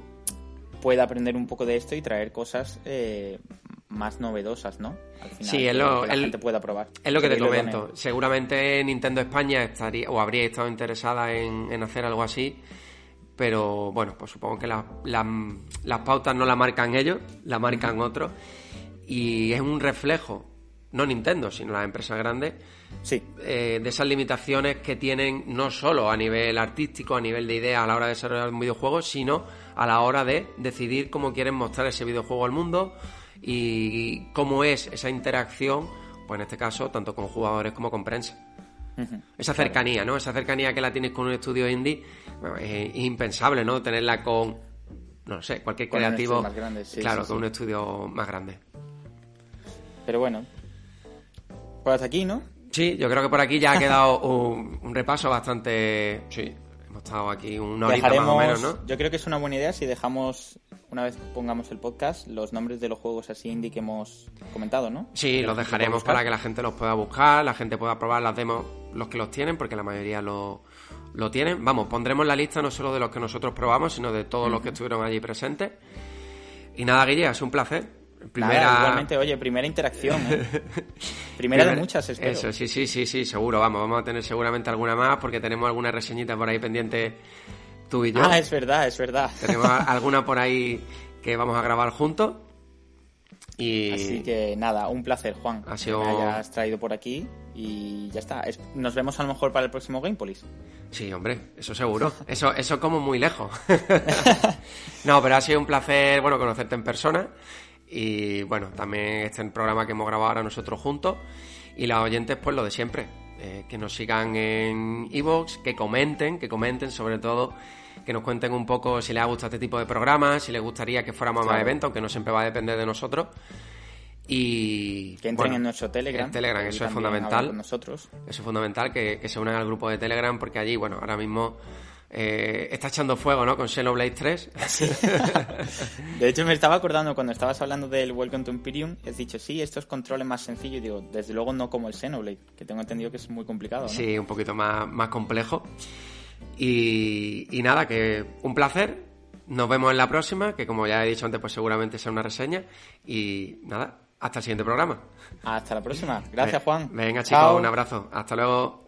pueda aprender un poco de esto y traer cosas eh, más novedosas, ¿no? Al final, sí, es lo, que la gente pueda probar. Es lo que te comento. Seguramente Nintendo España estaría o habría estado interesada en, hacer algo así, pero bueno, pues supongo que las pautas no las marcan ellos, las marcan otros, y es un reflejo, no Nintendo, sino las empresas grandes, sí. Eh, de esas limitaciones que tienen no solo a nivel artístico, a nivel de ideas a la hora de desarrollar un videojuego, sino a la hora de decidir cómo quieren mostrar ese videojuego al mundo y cómo es esa interacción, pues en este caso, tanto con jugadores como con prensa. Esa cercanía, ¿no? Esa cercanía que la tienes con un estudio indie es impensable, ¿no? Tenerla con, no sé, cualquier creativo. claro, con un estudio más grande. Pero bueno, pues aquí, ¿no? Sí, yo creo que por aquí ya ha quedado un, repaso bastante. Sí, hemos estado aquí una horita más o menos, ¿no? Yo creo que es una buena idea si dejamos, una vez pongamos el podcast, los nombres de los juegos así indie que hemos comentado, ¿no? Sí, los dejaremos para que la gente los pueda buscar, la gente pueda probar las demos, los que los tienen, porque la mayoría lo, lo tienen. Vamos, pondremos la lista no solo de los que nosotros probamos, sino de todos los que estuvieron allí presentes. Y nada, Guille, es un placer. Primera... igualmente, oye, primera interacción. ¿eh? [laughs] primera de muchas, espero. Eso, sí, sí, sí, sí, seguro, vamos, vamos a tener seguramente alguna más porque tenemos alguna reseñita por ahí pendiente tú y yo. Ah, es verdad, es verdad. Tenemos [laughs] alguna por ahí que vamos a grabar juntos. Y... Así que nada, un placer, Juan. Ha sido... Que me hayas traído por aquí y ya está. Nos vemos a lo mejor para el próximo Gamepolis. Sí, hombre, eso seguro. [laughs] Eso, eso como muy lejos. [laughs] no, pero ha sido un placer, bueno, conocerte en persona y bueno, también este el programa que hemos grabado ahora nosotros juntos. Y los oyentes, pues lo de siempre. Eh, que nos sigan en Evox, que comenten, que comenten sobre todo, que nos cuenten un poco si les ha gustado este tipo de programas, si les gustaría que fuéramos más eventos, aunque no siempre va a depender de nosotros. Y que entren en nuestro Telegram. Telegram, eso es fundamental. Nosotros. Eso es fundamental, que, que se unan al grupo de Telegram, porque allí, bueno, ahora mismo eh, está echando fuego, ¿no? Con Xenoblade 3. [laughs] De hecho, me estaba acordando cuando estabas hablando del Welcome to Imperium, has dicho, sí, esto es controles más sencillo. Y digo, desde luego no como el Xenoblade, que tengo entendido que es muy complicado. ¿no? Sí, un poquito más, más complejo. Y, y nada, que un placer. Nos vemos en la próxima, que como ya he dicho antes, pues seguramente sea una reseña. Y nada, hasta el siguiente programa. Hasta la próxima. Gracias, Juan. Venga, chicos, un abrazo. Hasta luego.